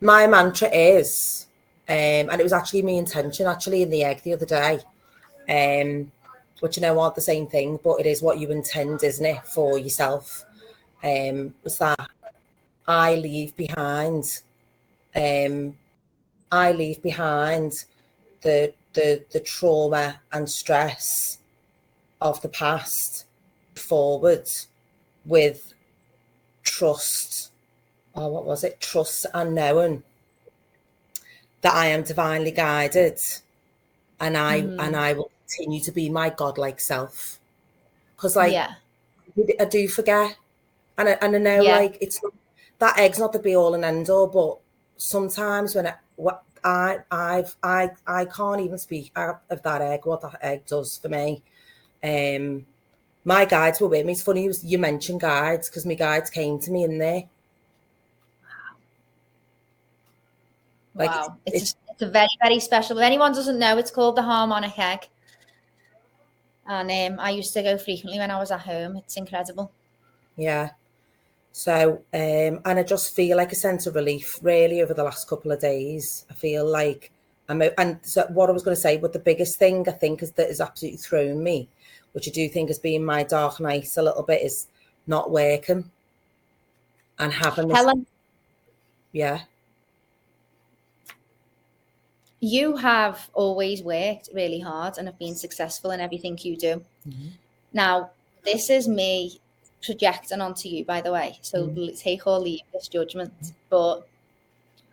my mantra is, um, and it was actually my intention actually in the egg the other day, um, which you know aren't the same thing, but it is what you intend, isn't it, for yourself? Um, was that I leave behind, um, I leave behind the the the trauma and stress of the past forward with trust or what was it? Trust and knowing that i am divinely guided and i Mm. and i will continue to be my godlike self because like yeah, i do forget and I, and I know Yeah. like it's not, that egg's not the be all and end all but sometimes when I, what I I've I I can't even speak out of that egg what that egg does for me um my guides were with me. It's funny you, you mentioned guides because my guides came to me in there. Like, wow. it's- It's, a, it's a very, very special. If anyone doesn't know, it's called the harmonic egg. And um, I used to go frequently when I was at home. It's incredible. Yeah. So, um, and I just feel like a sense of relief really over the last couple of days. I feel like I'm, and so what I was going to say, but the biggest thing I think is that has absolutely thrown me, which I do think has been my dark night a little bit, is not working and having this. Helen, Yeah. You have always worked really hard and have been successful in everything you do. Mhm. Now, this is me projecting onto you, by the way. So Mm. l- take or leave this judgment. But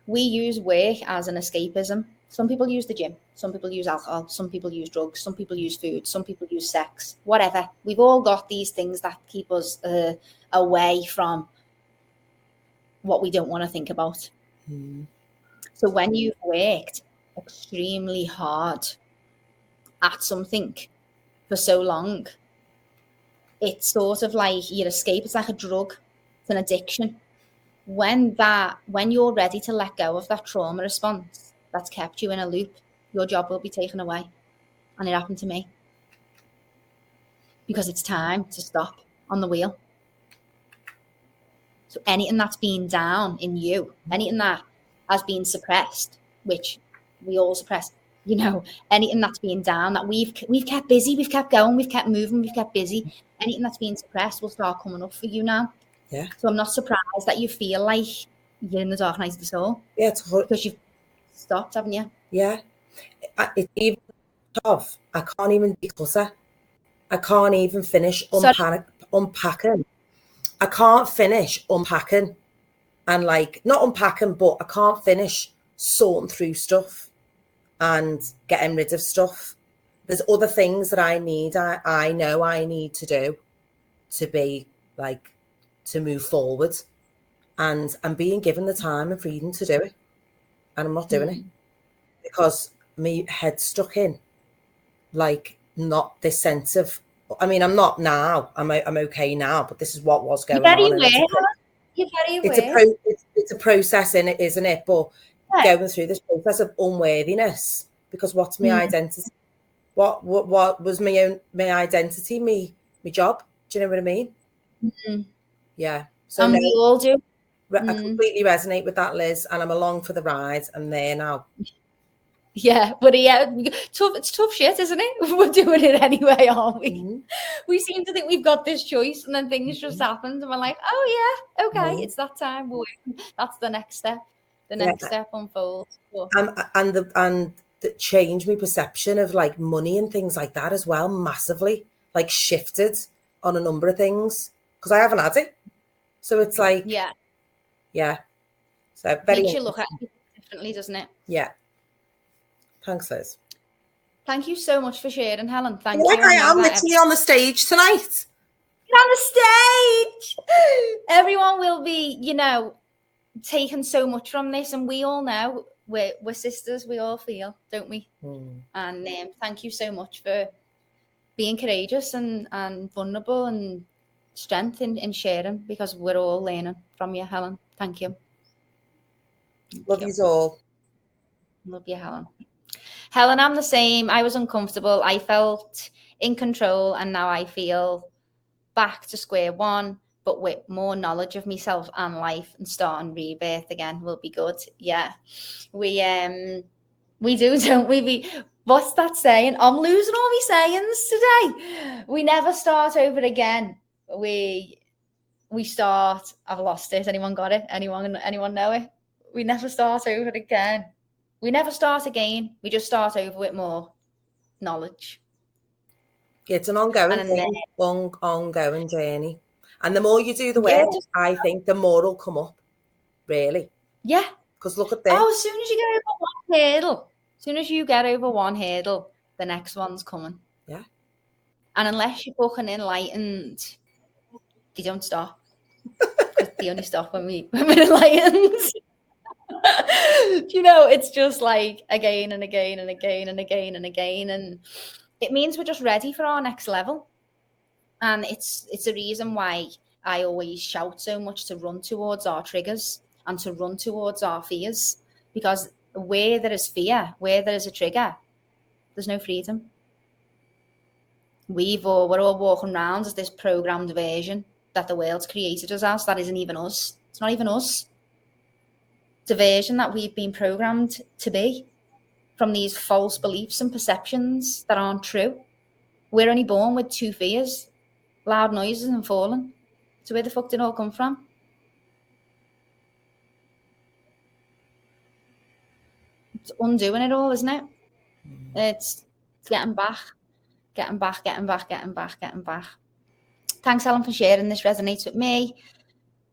we use work as an escapism. Some people use the gym, some people use alcohol, some people use drugs, some people use food, some people use sex, whatever. We've all got these things that keep us uh, away from what we don't want to think about. Mm. So when you've worked extremely hard at something for so long, it's sort of like your escape. It's like a drug. It's an addiction. When that, when you're ready to let go of that trauma response that's kept you in a loop, your job will be taken away. And it happened to me. Because it's time to stop on the wheel. So anything that's been down in you, anything that has been suppressed, which we all suppress, you know, anything that's been down that we've we've kept busy, we've kept going, we've kept moving, we've kept busy. Anything that's been suppressed will start coming up for you now. Yeah. So I'm not surprised that you feel like you're in the dark night of the soul Yeah. It's, hor- because you've stopped, haven't you? Yeah. It's even tough. I can't even declutter. I can't even finish unpack, unpacking. I can't finish unpacking and like not unpacking, but I can't finish sorting through stuff and getting rid of stuff. There's other things that I need. I, I know I need to do. to be like to move forward and I'm being given the time and freedom to do it. And I'm not doing it mm. because me head stuck in like not this sense of I mean I'm not now. I'm I'm okay now, but this is what was You're going very on. a aware. You're very aware. it's a pro it's, it's a process in it, isn't it? But Yeah. going through this process of unworthiness because what's my Mm. identity? What what what was my own my identity? Me my job? Do you know what I mean? Mhm. Yeah. So and no, we all do. I mm. completely resonate with that, Liz, and I'm along for the ride. And there now. Yeah, but yeah, tough. It's tough shit, isn't it? We're doing it anyway, aren't we? Mhm. We seem to think we've got this choice, and then things just happen, and we're like, "Oh yeah, okay, Mhm. it's that time." That's the next step. The Yeah. next step unfolds. But and and the and the change my perception of like money and things like that as well massively like shifted on a number of things because I haven't had it so it's like yeah, yeah so very makes you look at it differently, doesn't it? yeah thanks Liz Thank you so much for sharing, Helen. Thank like you. I am literally on the stage tonight on the stage. Everyone will be, you know, taking so much from this, and we all know we're we're sisters. We all feel, don't we? Hmm. And um, thank you so much for being courageous and and vulnerable and strength in, in sharing because we're all learning from you, Helen. Thank you. Thank love you. you all Love you, Helen. Helen, I'm the same. I was uncomfortable. I felt in control, and now I feel back to square one, but with more knowledge of myself and life and starting rebirth again will be good. Yeah. We um we do, don't we? We what's that saying? I'm losing all my sayings today. We never start over again. We we start. I've lost it. Anyone got it? Anyone anyone know it? We never start over again. We never start again. We just start over with more knowledge. it's an ongoing then- long ongoing journey and the more you do the Yeah, work just- I think the more will come up really Yeah. because look at this Oh, as soon as you get over one hurdle, as soon as you get over one hurdle, the next one's coming. Yeah. And unless you're fucking enlightened, you don't stop. they only stop when we when we're enlightened. you know, it's just like again and again and again and again and again, and it means we're just ready for our next level. And it's it's a reason why I always shout so much to run towards our triggers and to run towards our fears because where there is fear, where there is a trigger, there's no freedom. We've all we're all walking around as this programmed version that the world's created us as. That isn't even us. It's not even us. It's a version that we've been programmed to be from these false beliefs and perceptions that aren't true. We're only born with two fears loud noises and falling. So where the fuck did it all come from? It's undoing it all, isn't it? It's, it's getting back, getting back, getting back, getting back, getting back. Thanks, Helen, for sharing. This resonates with me.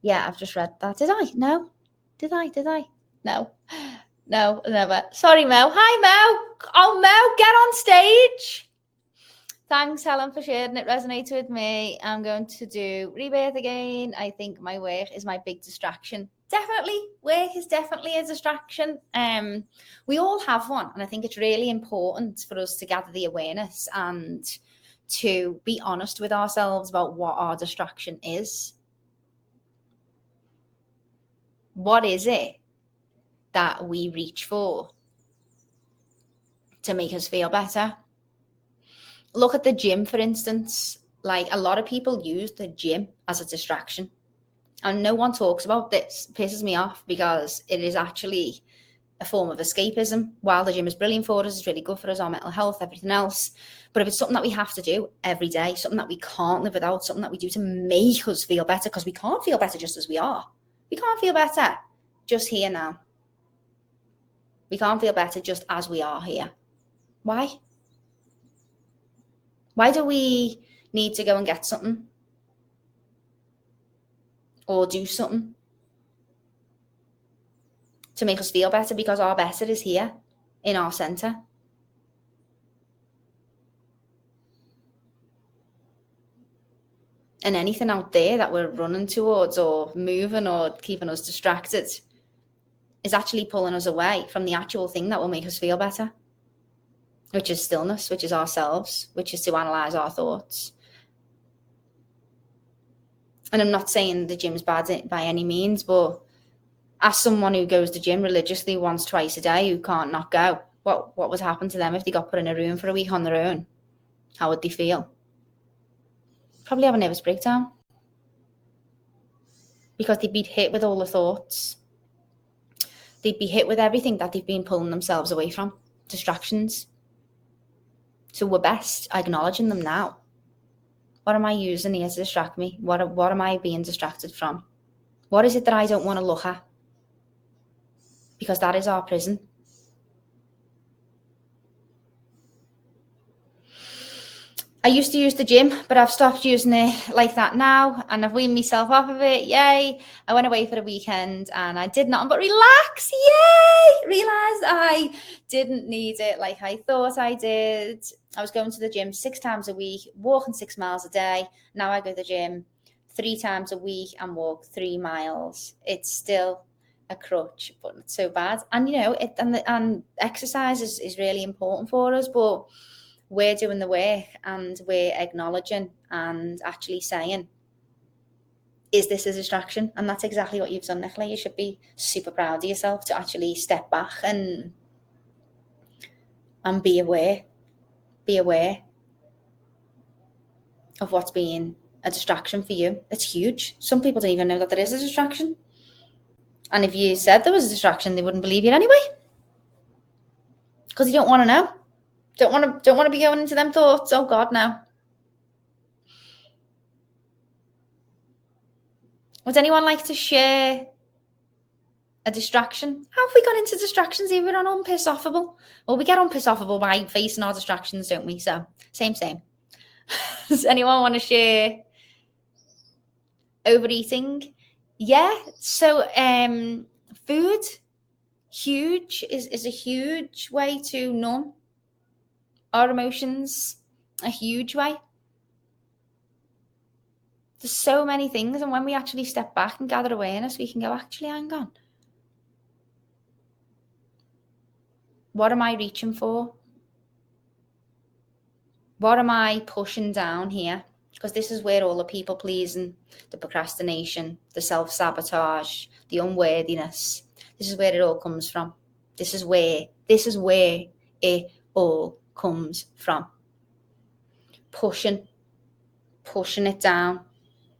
Yeah, I've just read that. Did I? No. Did I? Did I? No. No, never. Sorry, Mel. Hi, Mel. Oh, Mel, get on stage. Thanks, Helen, for sharing. It resonates with me. I'm going to do rebirth again. I think my work is my big distraction. Definitely, work is definitely a distraction. Um, we all have one, and I think it's really important for us to gather the awareness and to be honest with ourselves about what our distraction is. What is it that we reach for to make us feel better? Look at the gym, for instance. Like a lot of people use the gym as a distraction. And no one talks about this. It pisses me off because it is actually a form of escapism. While the gym is brilliant for us, it's really good for us, our mental health, everything else. But if it's something that we have to do every day, something that we can't live without, something that we do to make us feel better, because we can't feel better just as we are. We can't feel better just here now. We can't feel better just as we are here. Why? Why do we need to go and get something? Or do something to make us feel better because our better is here in our center. And anything out there that we're running towards or moving or keeping us distracted is actually pulling us away from the actual thing that will make us feel better, which is stillness, which is ourselves, which is to analyze our thoughts. And I'm not saying the gym's bad by any means, but as someone who goes to gym religiously once, twice a day, who can't not go, what what would happen to them if they got put in a room for a week on their own? How would they feel? Probably have a nervous breakdown because they'd be hit with all the thoughts. They'd be hit with everything that they've been pulling themselves away from, distractions. So we're best acknowledging them now. What am I using here to distract me? What what am I being distracted from? What is it that I don't want to look at? Because that is our prison. I used to use the gym, but I've stopped using it like that now, and I've weaned myself off of it. Yay! I went away for the weekend, and I did nothing but relax. Yay! Realized I didn't need it like I thought I did. I was going to the gym six times a week, walking six miles a day. Now I go to the gym three times a week and walk three miles. It's still a crutch, but not so bad. And you know, it and the, and exercise is, is really important for us, but we're doing the work and we're acknowledging and actually saying, is this a distraction? And that's exactly what you've done, Nicola. You should be super proud of yourself to actually step back and and be aware. Be aware of what's being a distraction for you. It's huge. Some people don't even know that there is a distraction. And if you said there was a distraction, they wouldn't believe you anyway. Because you don't want to know. Don't want to don't want to be going into them thoughts. Oh God, no. Would anyone like to share a distraction? How have we got into distractions even on unpissoffable? Well, we get unpissoffable by facing our distractions, don't we? So same, same. Does anyone want to share overeating? Yeah. So um food, huge is, is a huge way to numb our emotions a huge way. There's so many things, and when we actually step back and gather awareness, we can go, actually, hang on. What am I reaching for? What am I pushing down here? Because this is where all the people pleasing, the procrastination, the self sabotage, the unworthiness, this is where it all comes from. This is where, this is where it all comes from. Pushing, pushing it down,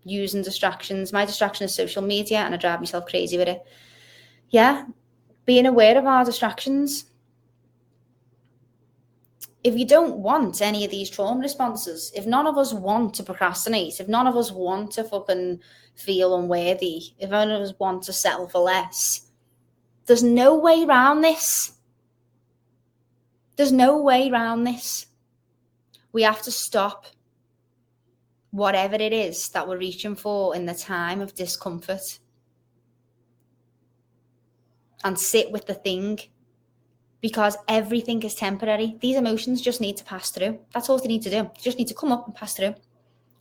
using distractions. My distraction is social media and I drive myself crazy with it. Yeah, being aware of our distractions. If you don't want any of these trauma responses, if none of us want to procrastinate, if none of us want to fucking feel unworthy, if none of us want to settle for less, there's no way around this. There's no way around this. We have to stop whatever it is that we're reaching for in the time of discomfort and sit with the thing because everything is temporary. These emotions just need to pass through. That's all they need to do. They just need to come up and pass through.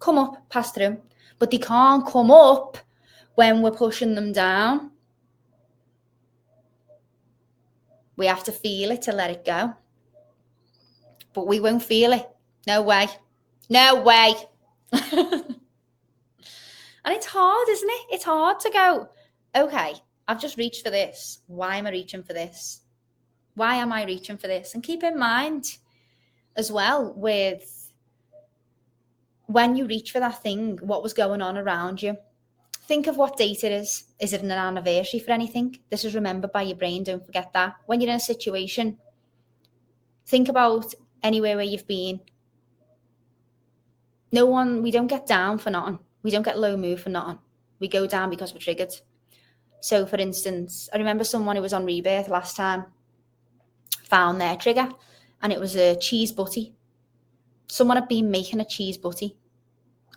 Come up, pass through. But they can't come up when we're pushing them down. We have to feel it to let it go but we won't feel it. No way. No way. and it's hard, isn't it? It's hard to go, okay, I've just reached for this. Why am I reaching for this? Why am I reaching for this? And keep in mind as well with when you reach for that thing, what was going on around you. Think of what date it is. Is it an anniversary for anything? This is remembered by your brain. Don't forget that. When you're in a situation, think about anywhere where you've been. No one, we don't get down for nothing. We don't get low mood for nothing. We go down because we're triggered. So, for instance, I remember someone who was on rebirth last time found their trigger and it was a cheese butty. Someone had been making a cheese butty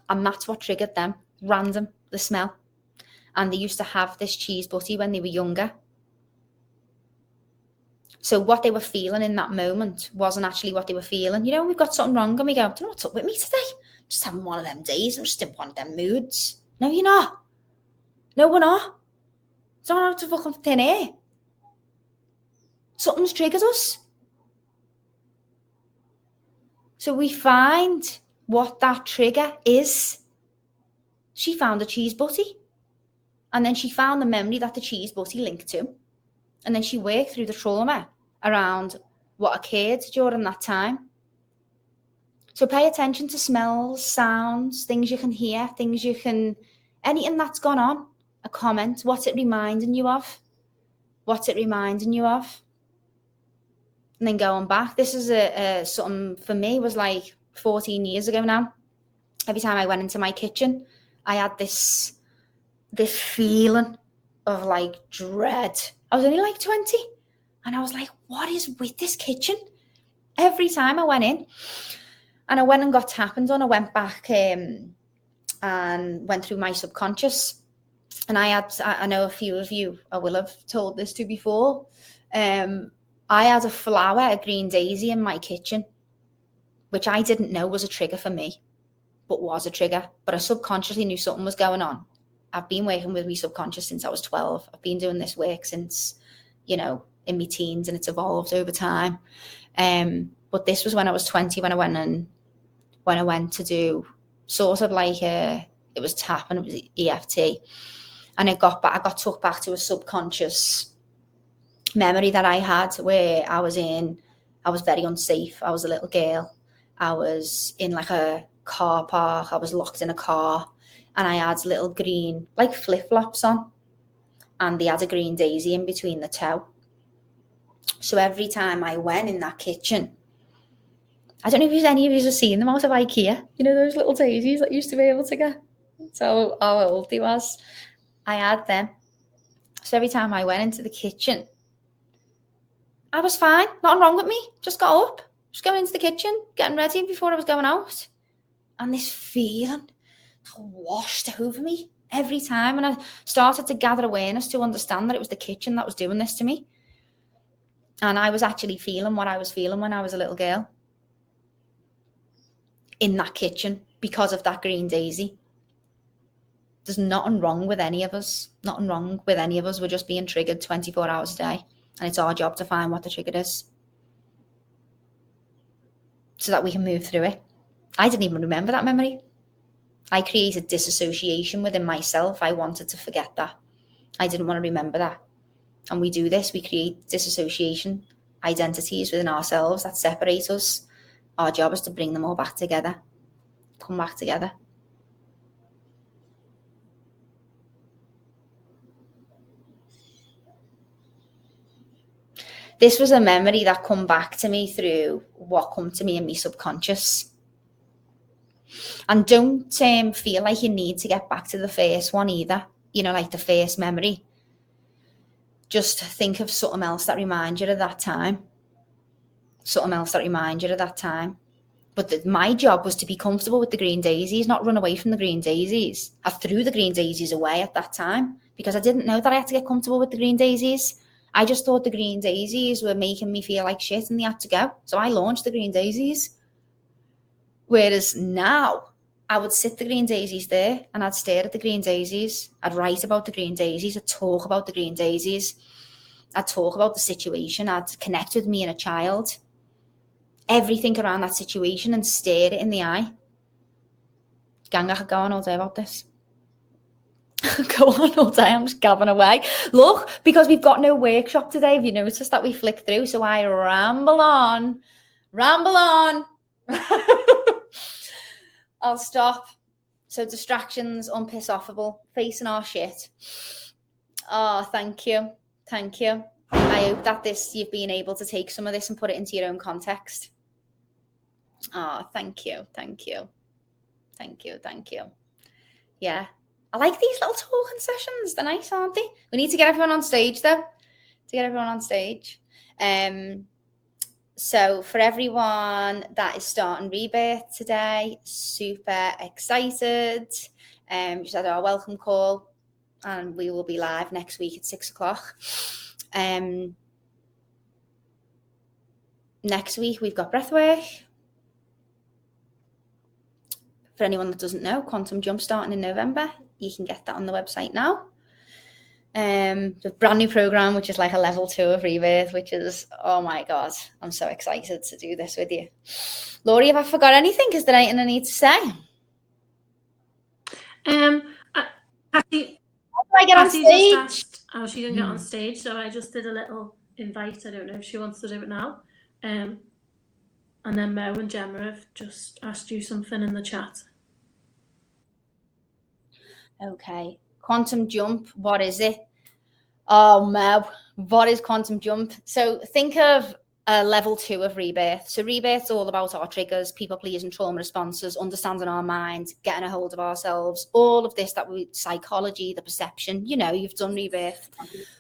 and that's what triggered them random, the smell. And they used to have this cheese butty when they were younger So what they were feeling in that moment wasn't actually what they were feeling. You know, we've got something wrong and we go, do you know what's up with me today? I'm just having one of them days. I'm just in one of them moods. No, you're not. No, we're not. It's not out of fucking thin air. Something's triggered us. So we find what that trigger is. She found a cheese butty. And then she found the memory that the cheese butty linked to. And then she worked through the trauma around what occurred during that time. So pay attention to smells, sounds, things you can hear, things you can, anything that's gone on, a comment, what's it reminding you of? What's it reminding you of? And then going back, this is a, a something for me was like 14 years ago now. Every time I went into my kitchen, I had this this feeling of like dread. I was only like 20. And I was like, what is with this kitchen? Every time I went in and I went and got tapping done, I went back um, and went through my subconscious. And I had, I know a few of you, I will have told this to before. Um, I had a flower, a green daisy in my kitchen, which I didn't know was a trigger for me, but was a trigger. But I subconsciously knew something was going on. I've been working with my subconscious since I was 12. I've been doing this work since, you know, in my teens and it's evolved over time. Um, but this was when I was 20 when I went and when I went to do sort of like a it was tap and it was EFT. And I got back I got took back to a subconscious memory that I had where I was in I was very unsafe. I was a little girl. I was in like a car park. I was locked in a car and I had little green, like flip flops on, and they had a green daisy in between the toe. So every time I went in that kitchen, I don't know if any of you have seen them out of IKEA. You know those little daisies that used to be able to get. So how old he was, I had them. So every time I went into the kitchen, I was fine. Nothing wrong with me. Just got up, just going into the kitchen, getting ready before I was going out. And this feeling washed over me every time. And I started to gather awareness to understand that it was the kitchen that was doing this to me. And I was actually feeling what I was feeling when I was a little girl in that kitchen because of that green daisy. There's nothing wrong with any of us. Nothing wrong with any of us. We're just being triggered 24 hours a day. And it's our job to find what the trigger is so that we can move through it. I didn't even remember that memory. I created disassociation within myself. I wanted to forget that. I didn't want to remember that. And we do this, we create disassociation identities within ourselves that separate us. Our job is to bring them all back together, come back together. This was a memory that come back to me through what come to me in my subconscious and don't um, feel like you need to get back to the first one either, you know, like the first memory. Just think of something else that reminds you of that time. Something else that reminds you of that time. But the, my job was to be comfortable with the green daisies, not run away from the green daisies. I threw the green daisies away at that time because I didn't know that I had to get comfortable with the green daisies. I just thought the green daisies were making me feel like shit and they had to go. So I launched the green daisies. Whereas now I would sit the green daisies there and I'd stare at the green daisies. I'd write about the green daisies. I'd talk about the green daisies. I'd talk about the situation. I'd connect with me and a child. Everything around that situation and stare it in the eye. Gang, I could go on all day about this. go on all day. I'm just gabbing away. Look, because we've got no workshop today, have you noticed that we flick through? So I ramble on, ramble on. I'll stop. So distractions, unpissoffable, facing our shit. Oh, thank you. Thank you. I hope that this you've been able to take some of this and put it into your own context. Oh, thank you. Thank you. Thank you. Thank you. Yeah. I like these little talking sessions. They're nice, aren't they? We need to get everyone on stage though. To get everyone on stage. Um so for everyone that is starting rebirth today, super excited. Um, just had our welcome call, and we will be live next week at six o'clock. Um, next week we've got breathwork. For anyone that doesn't know, Quantum Jump starting in November. You can get that on the website now. Um, the brand new program, which is like a level two of rebirth, which is oh my god, I'm so excited to do this with you. Laurie, have I forgot anything? Is there anything I need to say? Um, I, Patty, How do I get on stage? asked how she can get on stage, so I just did a little invite. I don't know if she wants to do it now. Um, and then Mo and Gemma have just asked you something in the chat. Okay. Quantum jump, what is it? Oh, Mel, what is quantum jump? So think of a level two of rebirth. So rebirth's all about our triggers, people pleasing trauma responses, understanding our minds, getting a hold of ourselves, all of this that we psychology, the perception, you know, you've done rebirth.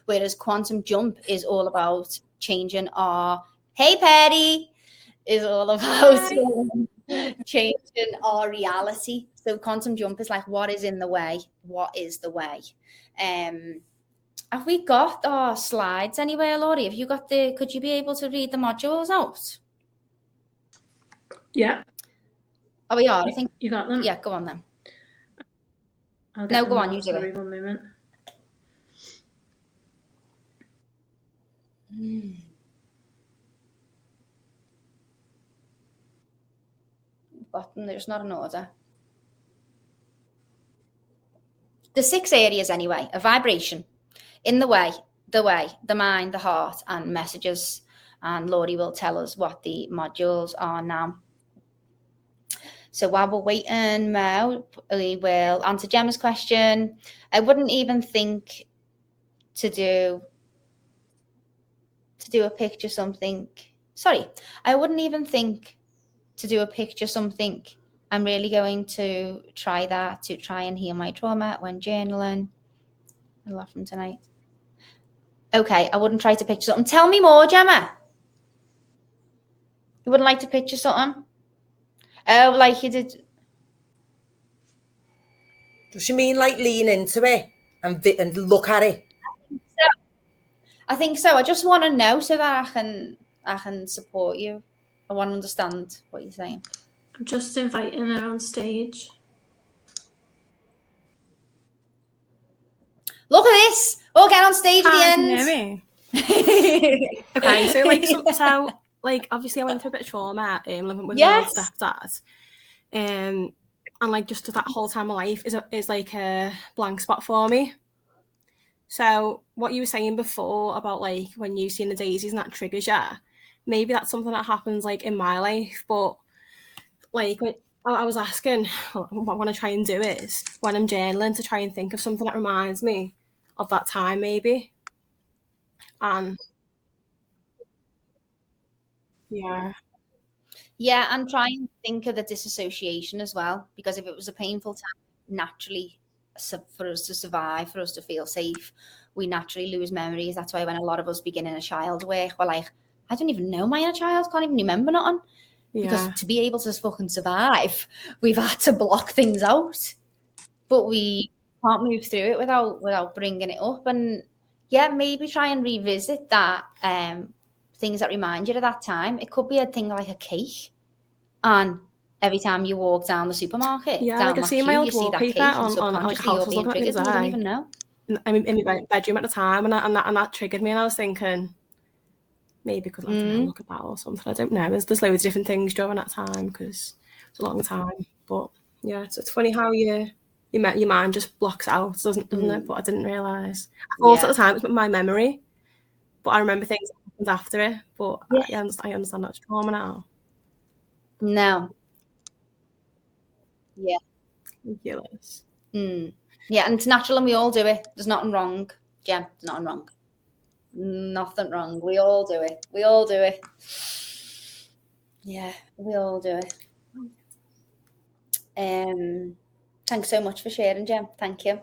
Whereas quantum jump is all about changing our hey Patty is all about changing our reality. So quantum jump is like what is in the way? What is the way? Um have we got our slides anywhere, Laurie? Have you got the could you be able to read the modules out? Yeah, Oh we are, I think you got them. yeah, go on then. No, get go on, you do it. One moment. Got them, there's not an order. The six areas anyway, a vibration in the way, the way, the mind, the heart, and messages. And Laurie will tell us what the modules are now. So while we're waiting, Mel, we will answer Gemma's question. I wouldn't even think to do to do a picture something. Sorry, I wouldn't even think to do a picture something. I'm really going to try that to try and heal my trauma when journaling. I love from tonight. Okay, I wouldn't try to picture something. Tell me more, Gemma. You wouldn't like to picture something? Oh, like you did. Does she mean like lean into it and vi- and look at it? I think so. I just want to know so that I can I can support you. I want to understand what you're saying. I'm just inviting her on stage. Look at this. Oh, get on stage at Hi, the can you hear end. me? Okay, so like so, so like obviously I went through a bit of trauma um living with Yes. my old stepdad. Um and like just that whole time of life is a, is like a blank spot for me. So what you were saying before about like when you see the daisies and that triggers you, maybe that's something that happens like in my life, but like I was asking what I want to try and do is when I'm journaling to try and think of something that reminds me of that time maybe. And yeah. Yeah, and try and think of the disassociation as well, because if it was a painful time, naturally, for us to survive, for us to feel safe, we naturally lose memories. That's why when a lot of us begin inner child work, we're like, I don't even know my inner child, can't even remember nothing. Because to be able to fucking survive, we've had to block things out. But we can't move through it without without bringing it up. And yeah, maybe try and revisit that um things that remind you of that time. It could be a thing like a cake. And every time you walk down the supermarket, Yeah, down like I see my old wallpaper on- on, like, subconsciously you're houses being looking at me triggered and you don't even know. in- I'm in, in my bedroom at the time, and that, and that and that triggered me, and I was thinking maybe because I don't Mm. look at that or something. I don't know. There's there's loads of different things during that time because it's a long time. But yeah, it's, it's funny how you you met your mind just blocks out, doesn't doesn't it? But I didn't realise. I thought Yeah. at the time it was my memory, but I remember things that happened after it. But Yeah. I, I understand, I understand that's trauma now. No. Yeah. Ridiculous. Mm. Yeah, and it's natural and we all do it. There's nothing wrong. Yeah, there's nothing wrong. Nothing wrong. We all do it. We all do it. Yeah, we all do it. Um thanks so much for sharing, Jem. Thank you.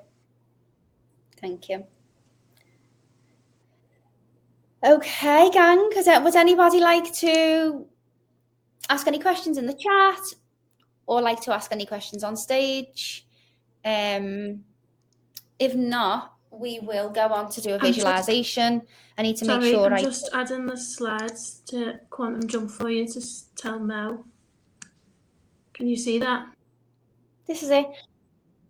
Thank you. Okay, gang. That, would anybody like to ask any questions in the chat or like to ask any questions on stage? Um, if not, we will go on to do a I'm just- visualization. I need to make sure I'm I just adding the slides to Quantum Jump for you to tell Mel. Can you see that? This is it.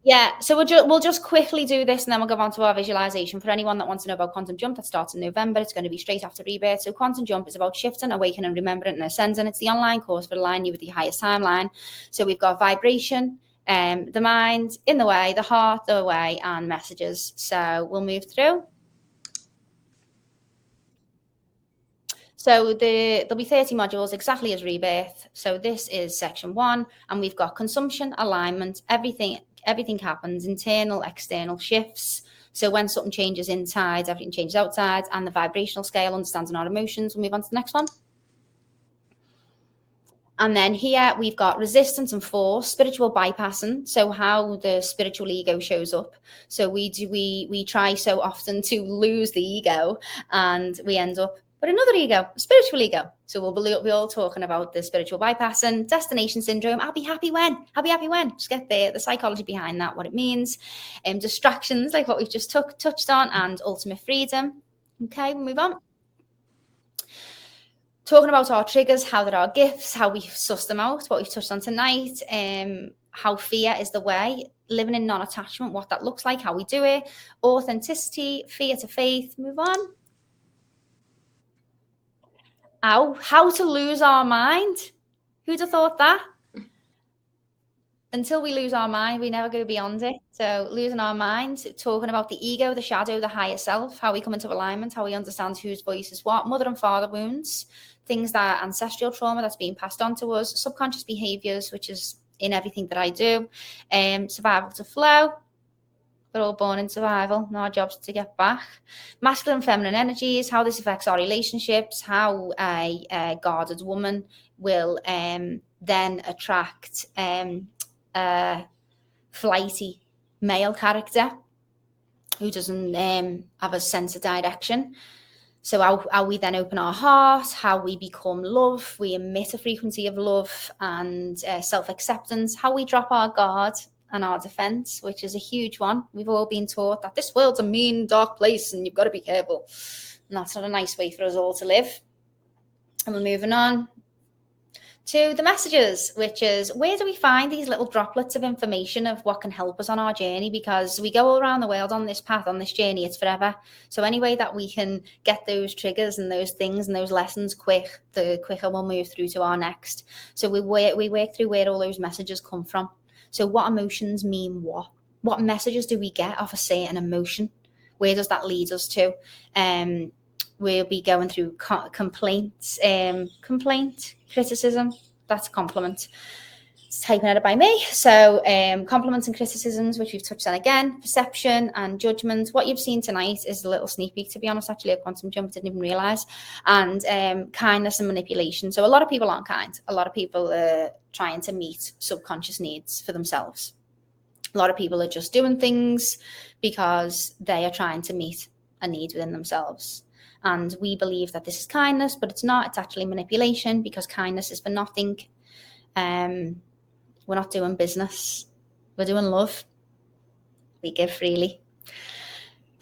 Yeah, so we'll, ju- we'll just quickly do this and then we'll go on to our visualization. For anyone that wants to know about Quantum Jump, that starts in November. It's going to be straight after rebirth. So, Quantum Jump is about shifting, awakening, and remembering, and ascending. It's the online course for aligning you with the highest timeline. So, we've got vibration, um, the mind, in the way, the heart, the way, and messages. So, we'll move through. So the there'll be 30 modules exactly as rebirth. So this is section one, and we've got consumption, alignment, everything, everything happens, internal, external shifts. So when something changes inside, everything changes outside, and the vibrational scale, understanding our emotions. We'll move on to the next one. And then here we've got resistance and force, spiritual bypassing. So how the spiritual ego shows up. So we do we we try so often to lose the ego, and we end up but another ego, spiritual ego. So we'll be, be all talking about the spiritual bypassing, destination syndrome. I'll be happy when, I'll be happy when. Just get the the psychology behind that, what it means, um, distractions like what we've just took, touched on, and ultimate freedom. Okay, we'll move on. Talking about our triggers, how there are gifts, how we suss them out, what we've touched on tonight, um, how fear is the way, living in non-attachment, what that looks like, how we do it, authenticity, fear to faith. Move on. How, how to lose our mind. Who'd have thought that? Until we lose our mind, we never go beyond it. So, losing our mind, talking about the ego, the shadow, the higher self, how we come into alignment, how we understand whose voice is what, mother and father wounds, things that ancestral trauma that's being passed on to us, subconscious behaviors, which is in everything that I do, um, survival to flow, we're all born in survival, our job's to get back. Masculine and feminine energies, how this affects our relationships, how a, a guarded woman will um, then attract um, a flighty male character who doesn't um, have a sense of direction. So how, how we then open our heart, how we become love, we emit a frequency of love and uh, self-acceptance, how we drop our guard and our defense, which is a huge one. We've all been taught that this world's a mean, dark place and you've got to be careful. And that's not a nice way for us all to live. And we're moving on to the messages, which is where do we find these little droplets of information of what can help us on our journey? Because we go all around the world on this path, on this journey, it's forever. So, any way that we can get those triggers and those things and those lessons quick, the quicker we'll move through to our next. So, we work, we work through where all those messages come from. So, what emotions mean what? What messages do we get off a certain emotion? Where does that lead us to? Um, we'll be going through co- complaints, um, complaint, criticism. That's a compliment. It's taken out by me. So, um, compliments and criticisms, which we've touched on again, perception and judgment. What you've seen tonight is a little sneak peek, to be honest, actually, a quantum jump. Didn't even realize. And um, kindness and manipulation. So, a lot of people aren't kind. A lot of people are trying to meet subconscious needs for themselves. A lot of people are just doing things because they are trying to meet a need within themselves. And we believe that this is kindness, but it's not. It's actually manipulation because kindness is for nothing. Um, we're not doing business. We're doing love. We give freely.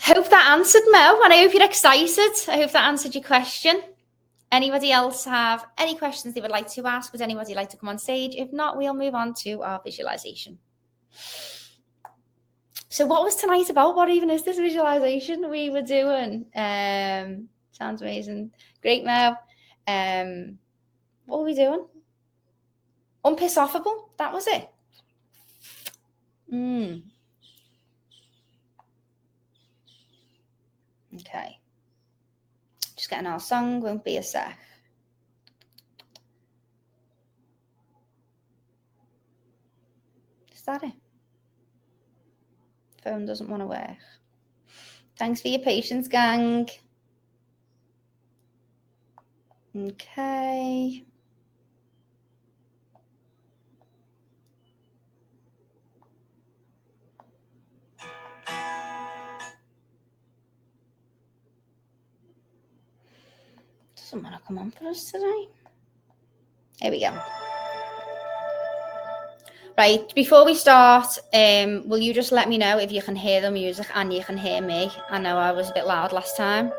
Hope that answered Mel, and I hope you're excited. I hope that answered your question. Anybody else have any questions they would like to ask? Would anybody like to come on stage? If not, we'll move on to our visualization. So, what was tonight about? What even is this visualization we were doing? Um, sounds amazing. Great, Mel. Um, what were we doing? Unpissoffable. That was it. Mm. Okay. Just getting our song. Won't be a sec. Is that it? Phone doesn't want to work. Thanks for your patience, gang. Okay. Doesn't want to come on for us today. Here we go. Right, before we start, um, will you just let me know if you can hear the music and you can hear me? I know I was a bit loud last time.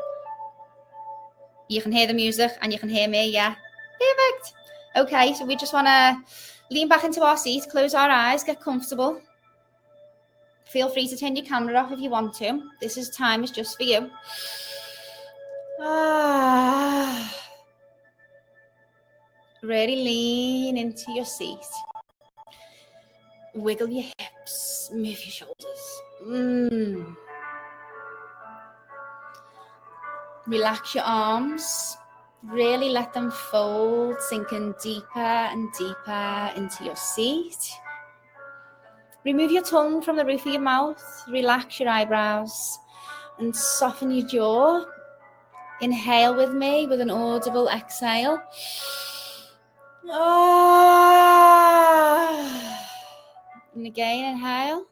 You can hear the music and you can hear me, yeah? Perfect. Okay, so we just want to lean back into our seat, close our eyes, get comfortable. Feel free to turn your camera off if you want to. This is time is just for you. Ah. Really lean into your seat. Wiggle your hips, move your shoulders. Mm. Relax your arms. Really let them fold, sinking deeper and deeper into your seat. Remove your tongue from the roof of your mouth. Relax your eyebrows and soften your jaw. Inhale with me with an audible exhale. Ah. And again, inhale.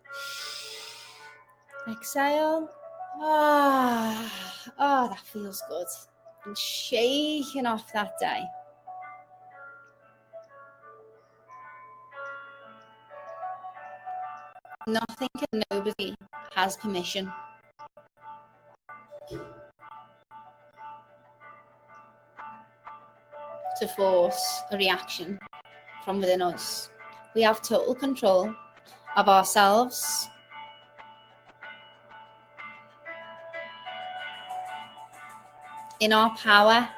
Exhale. Ah, oh, that feels good. And shaking off that day. Nothing and nobody has permission to force a reaction from within us. We have total control of ourselves. In our power.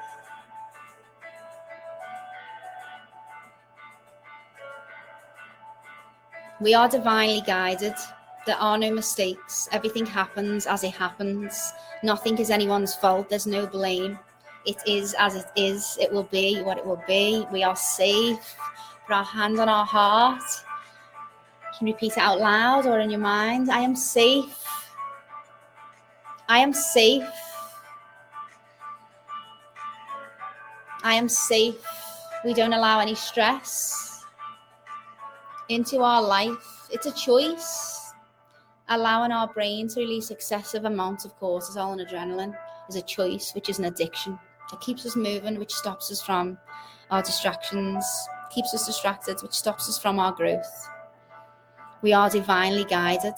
We are divinely guided. There are no mistakes. Everything happens as it happens. Nothing is anyone's fault. There's no blame. It is as it is. It will be what it will be. We are safe. Put our hand on our heart. Can repeat it out loud or in your mind. I am safe. I am safe. I am safe. We don't allow any stress into our life. It's a choice. Allowing our brain to release excessive amounts of cortisol and adrenaline is a choice, which is an addiction. It keeps us moving, which stops us from our distractions, keeps us distracted, which stops us from our growth. We are divinely guided.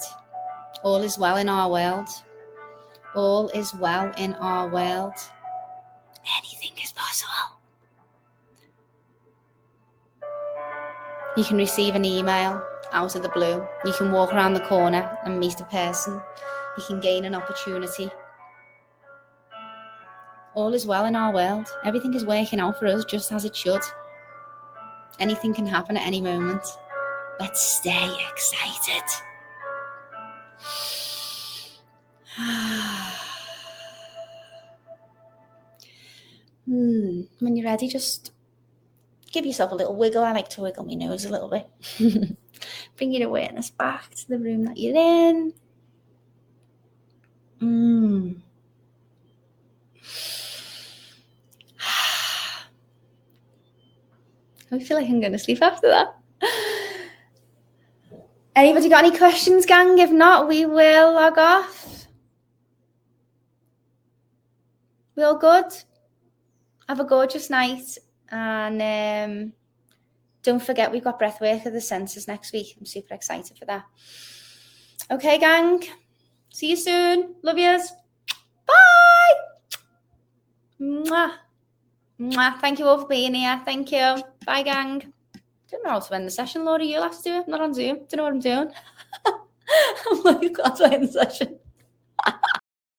All is well in our world. All is well in our world. Anything is possible. You can receive an email out of the blue. You can walk around the corner and meet a person. You can gain an opportunity. All is well in our world. Everything is working out for us just as it should. Anything can happen at any moment. Let's stay excited. hmm. When you're ready, just give yourself a little wiggle. I like to wiggle my nose a little bit. Bring your awareness back to the room that you're in. Mm. I feel like I'm going to sleep after that. Anybody got any questions, gang? If not, we will log off. We all good? Have a gorgeous night. And um, don't forget, we've got breathwork of the senses next week. I'm super excited for that. Okay, gang. See you soon. Love yous. Bye. Mwah. Mwah. Thank you all for being here. Thank you. Bye, gang. Don't know how to end the session, Laura. You'll have to do it. I'm not on Zoom. Don't know what I'm doing. I'm like, I'll end the session.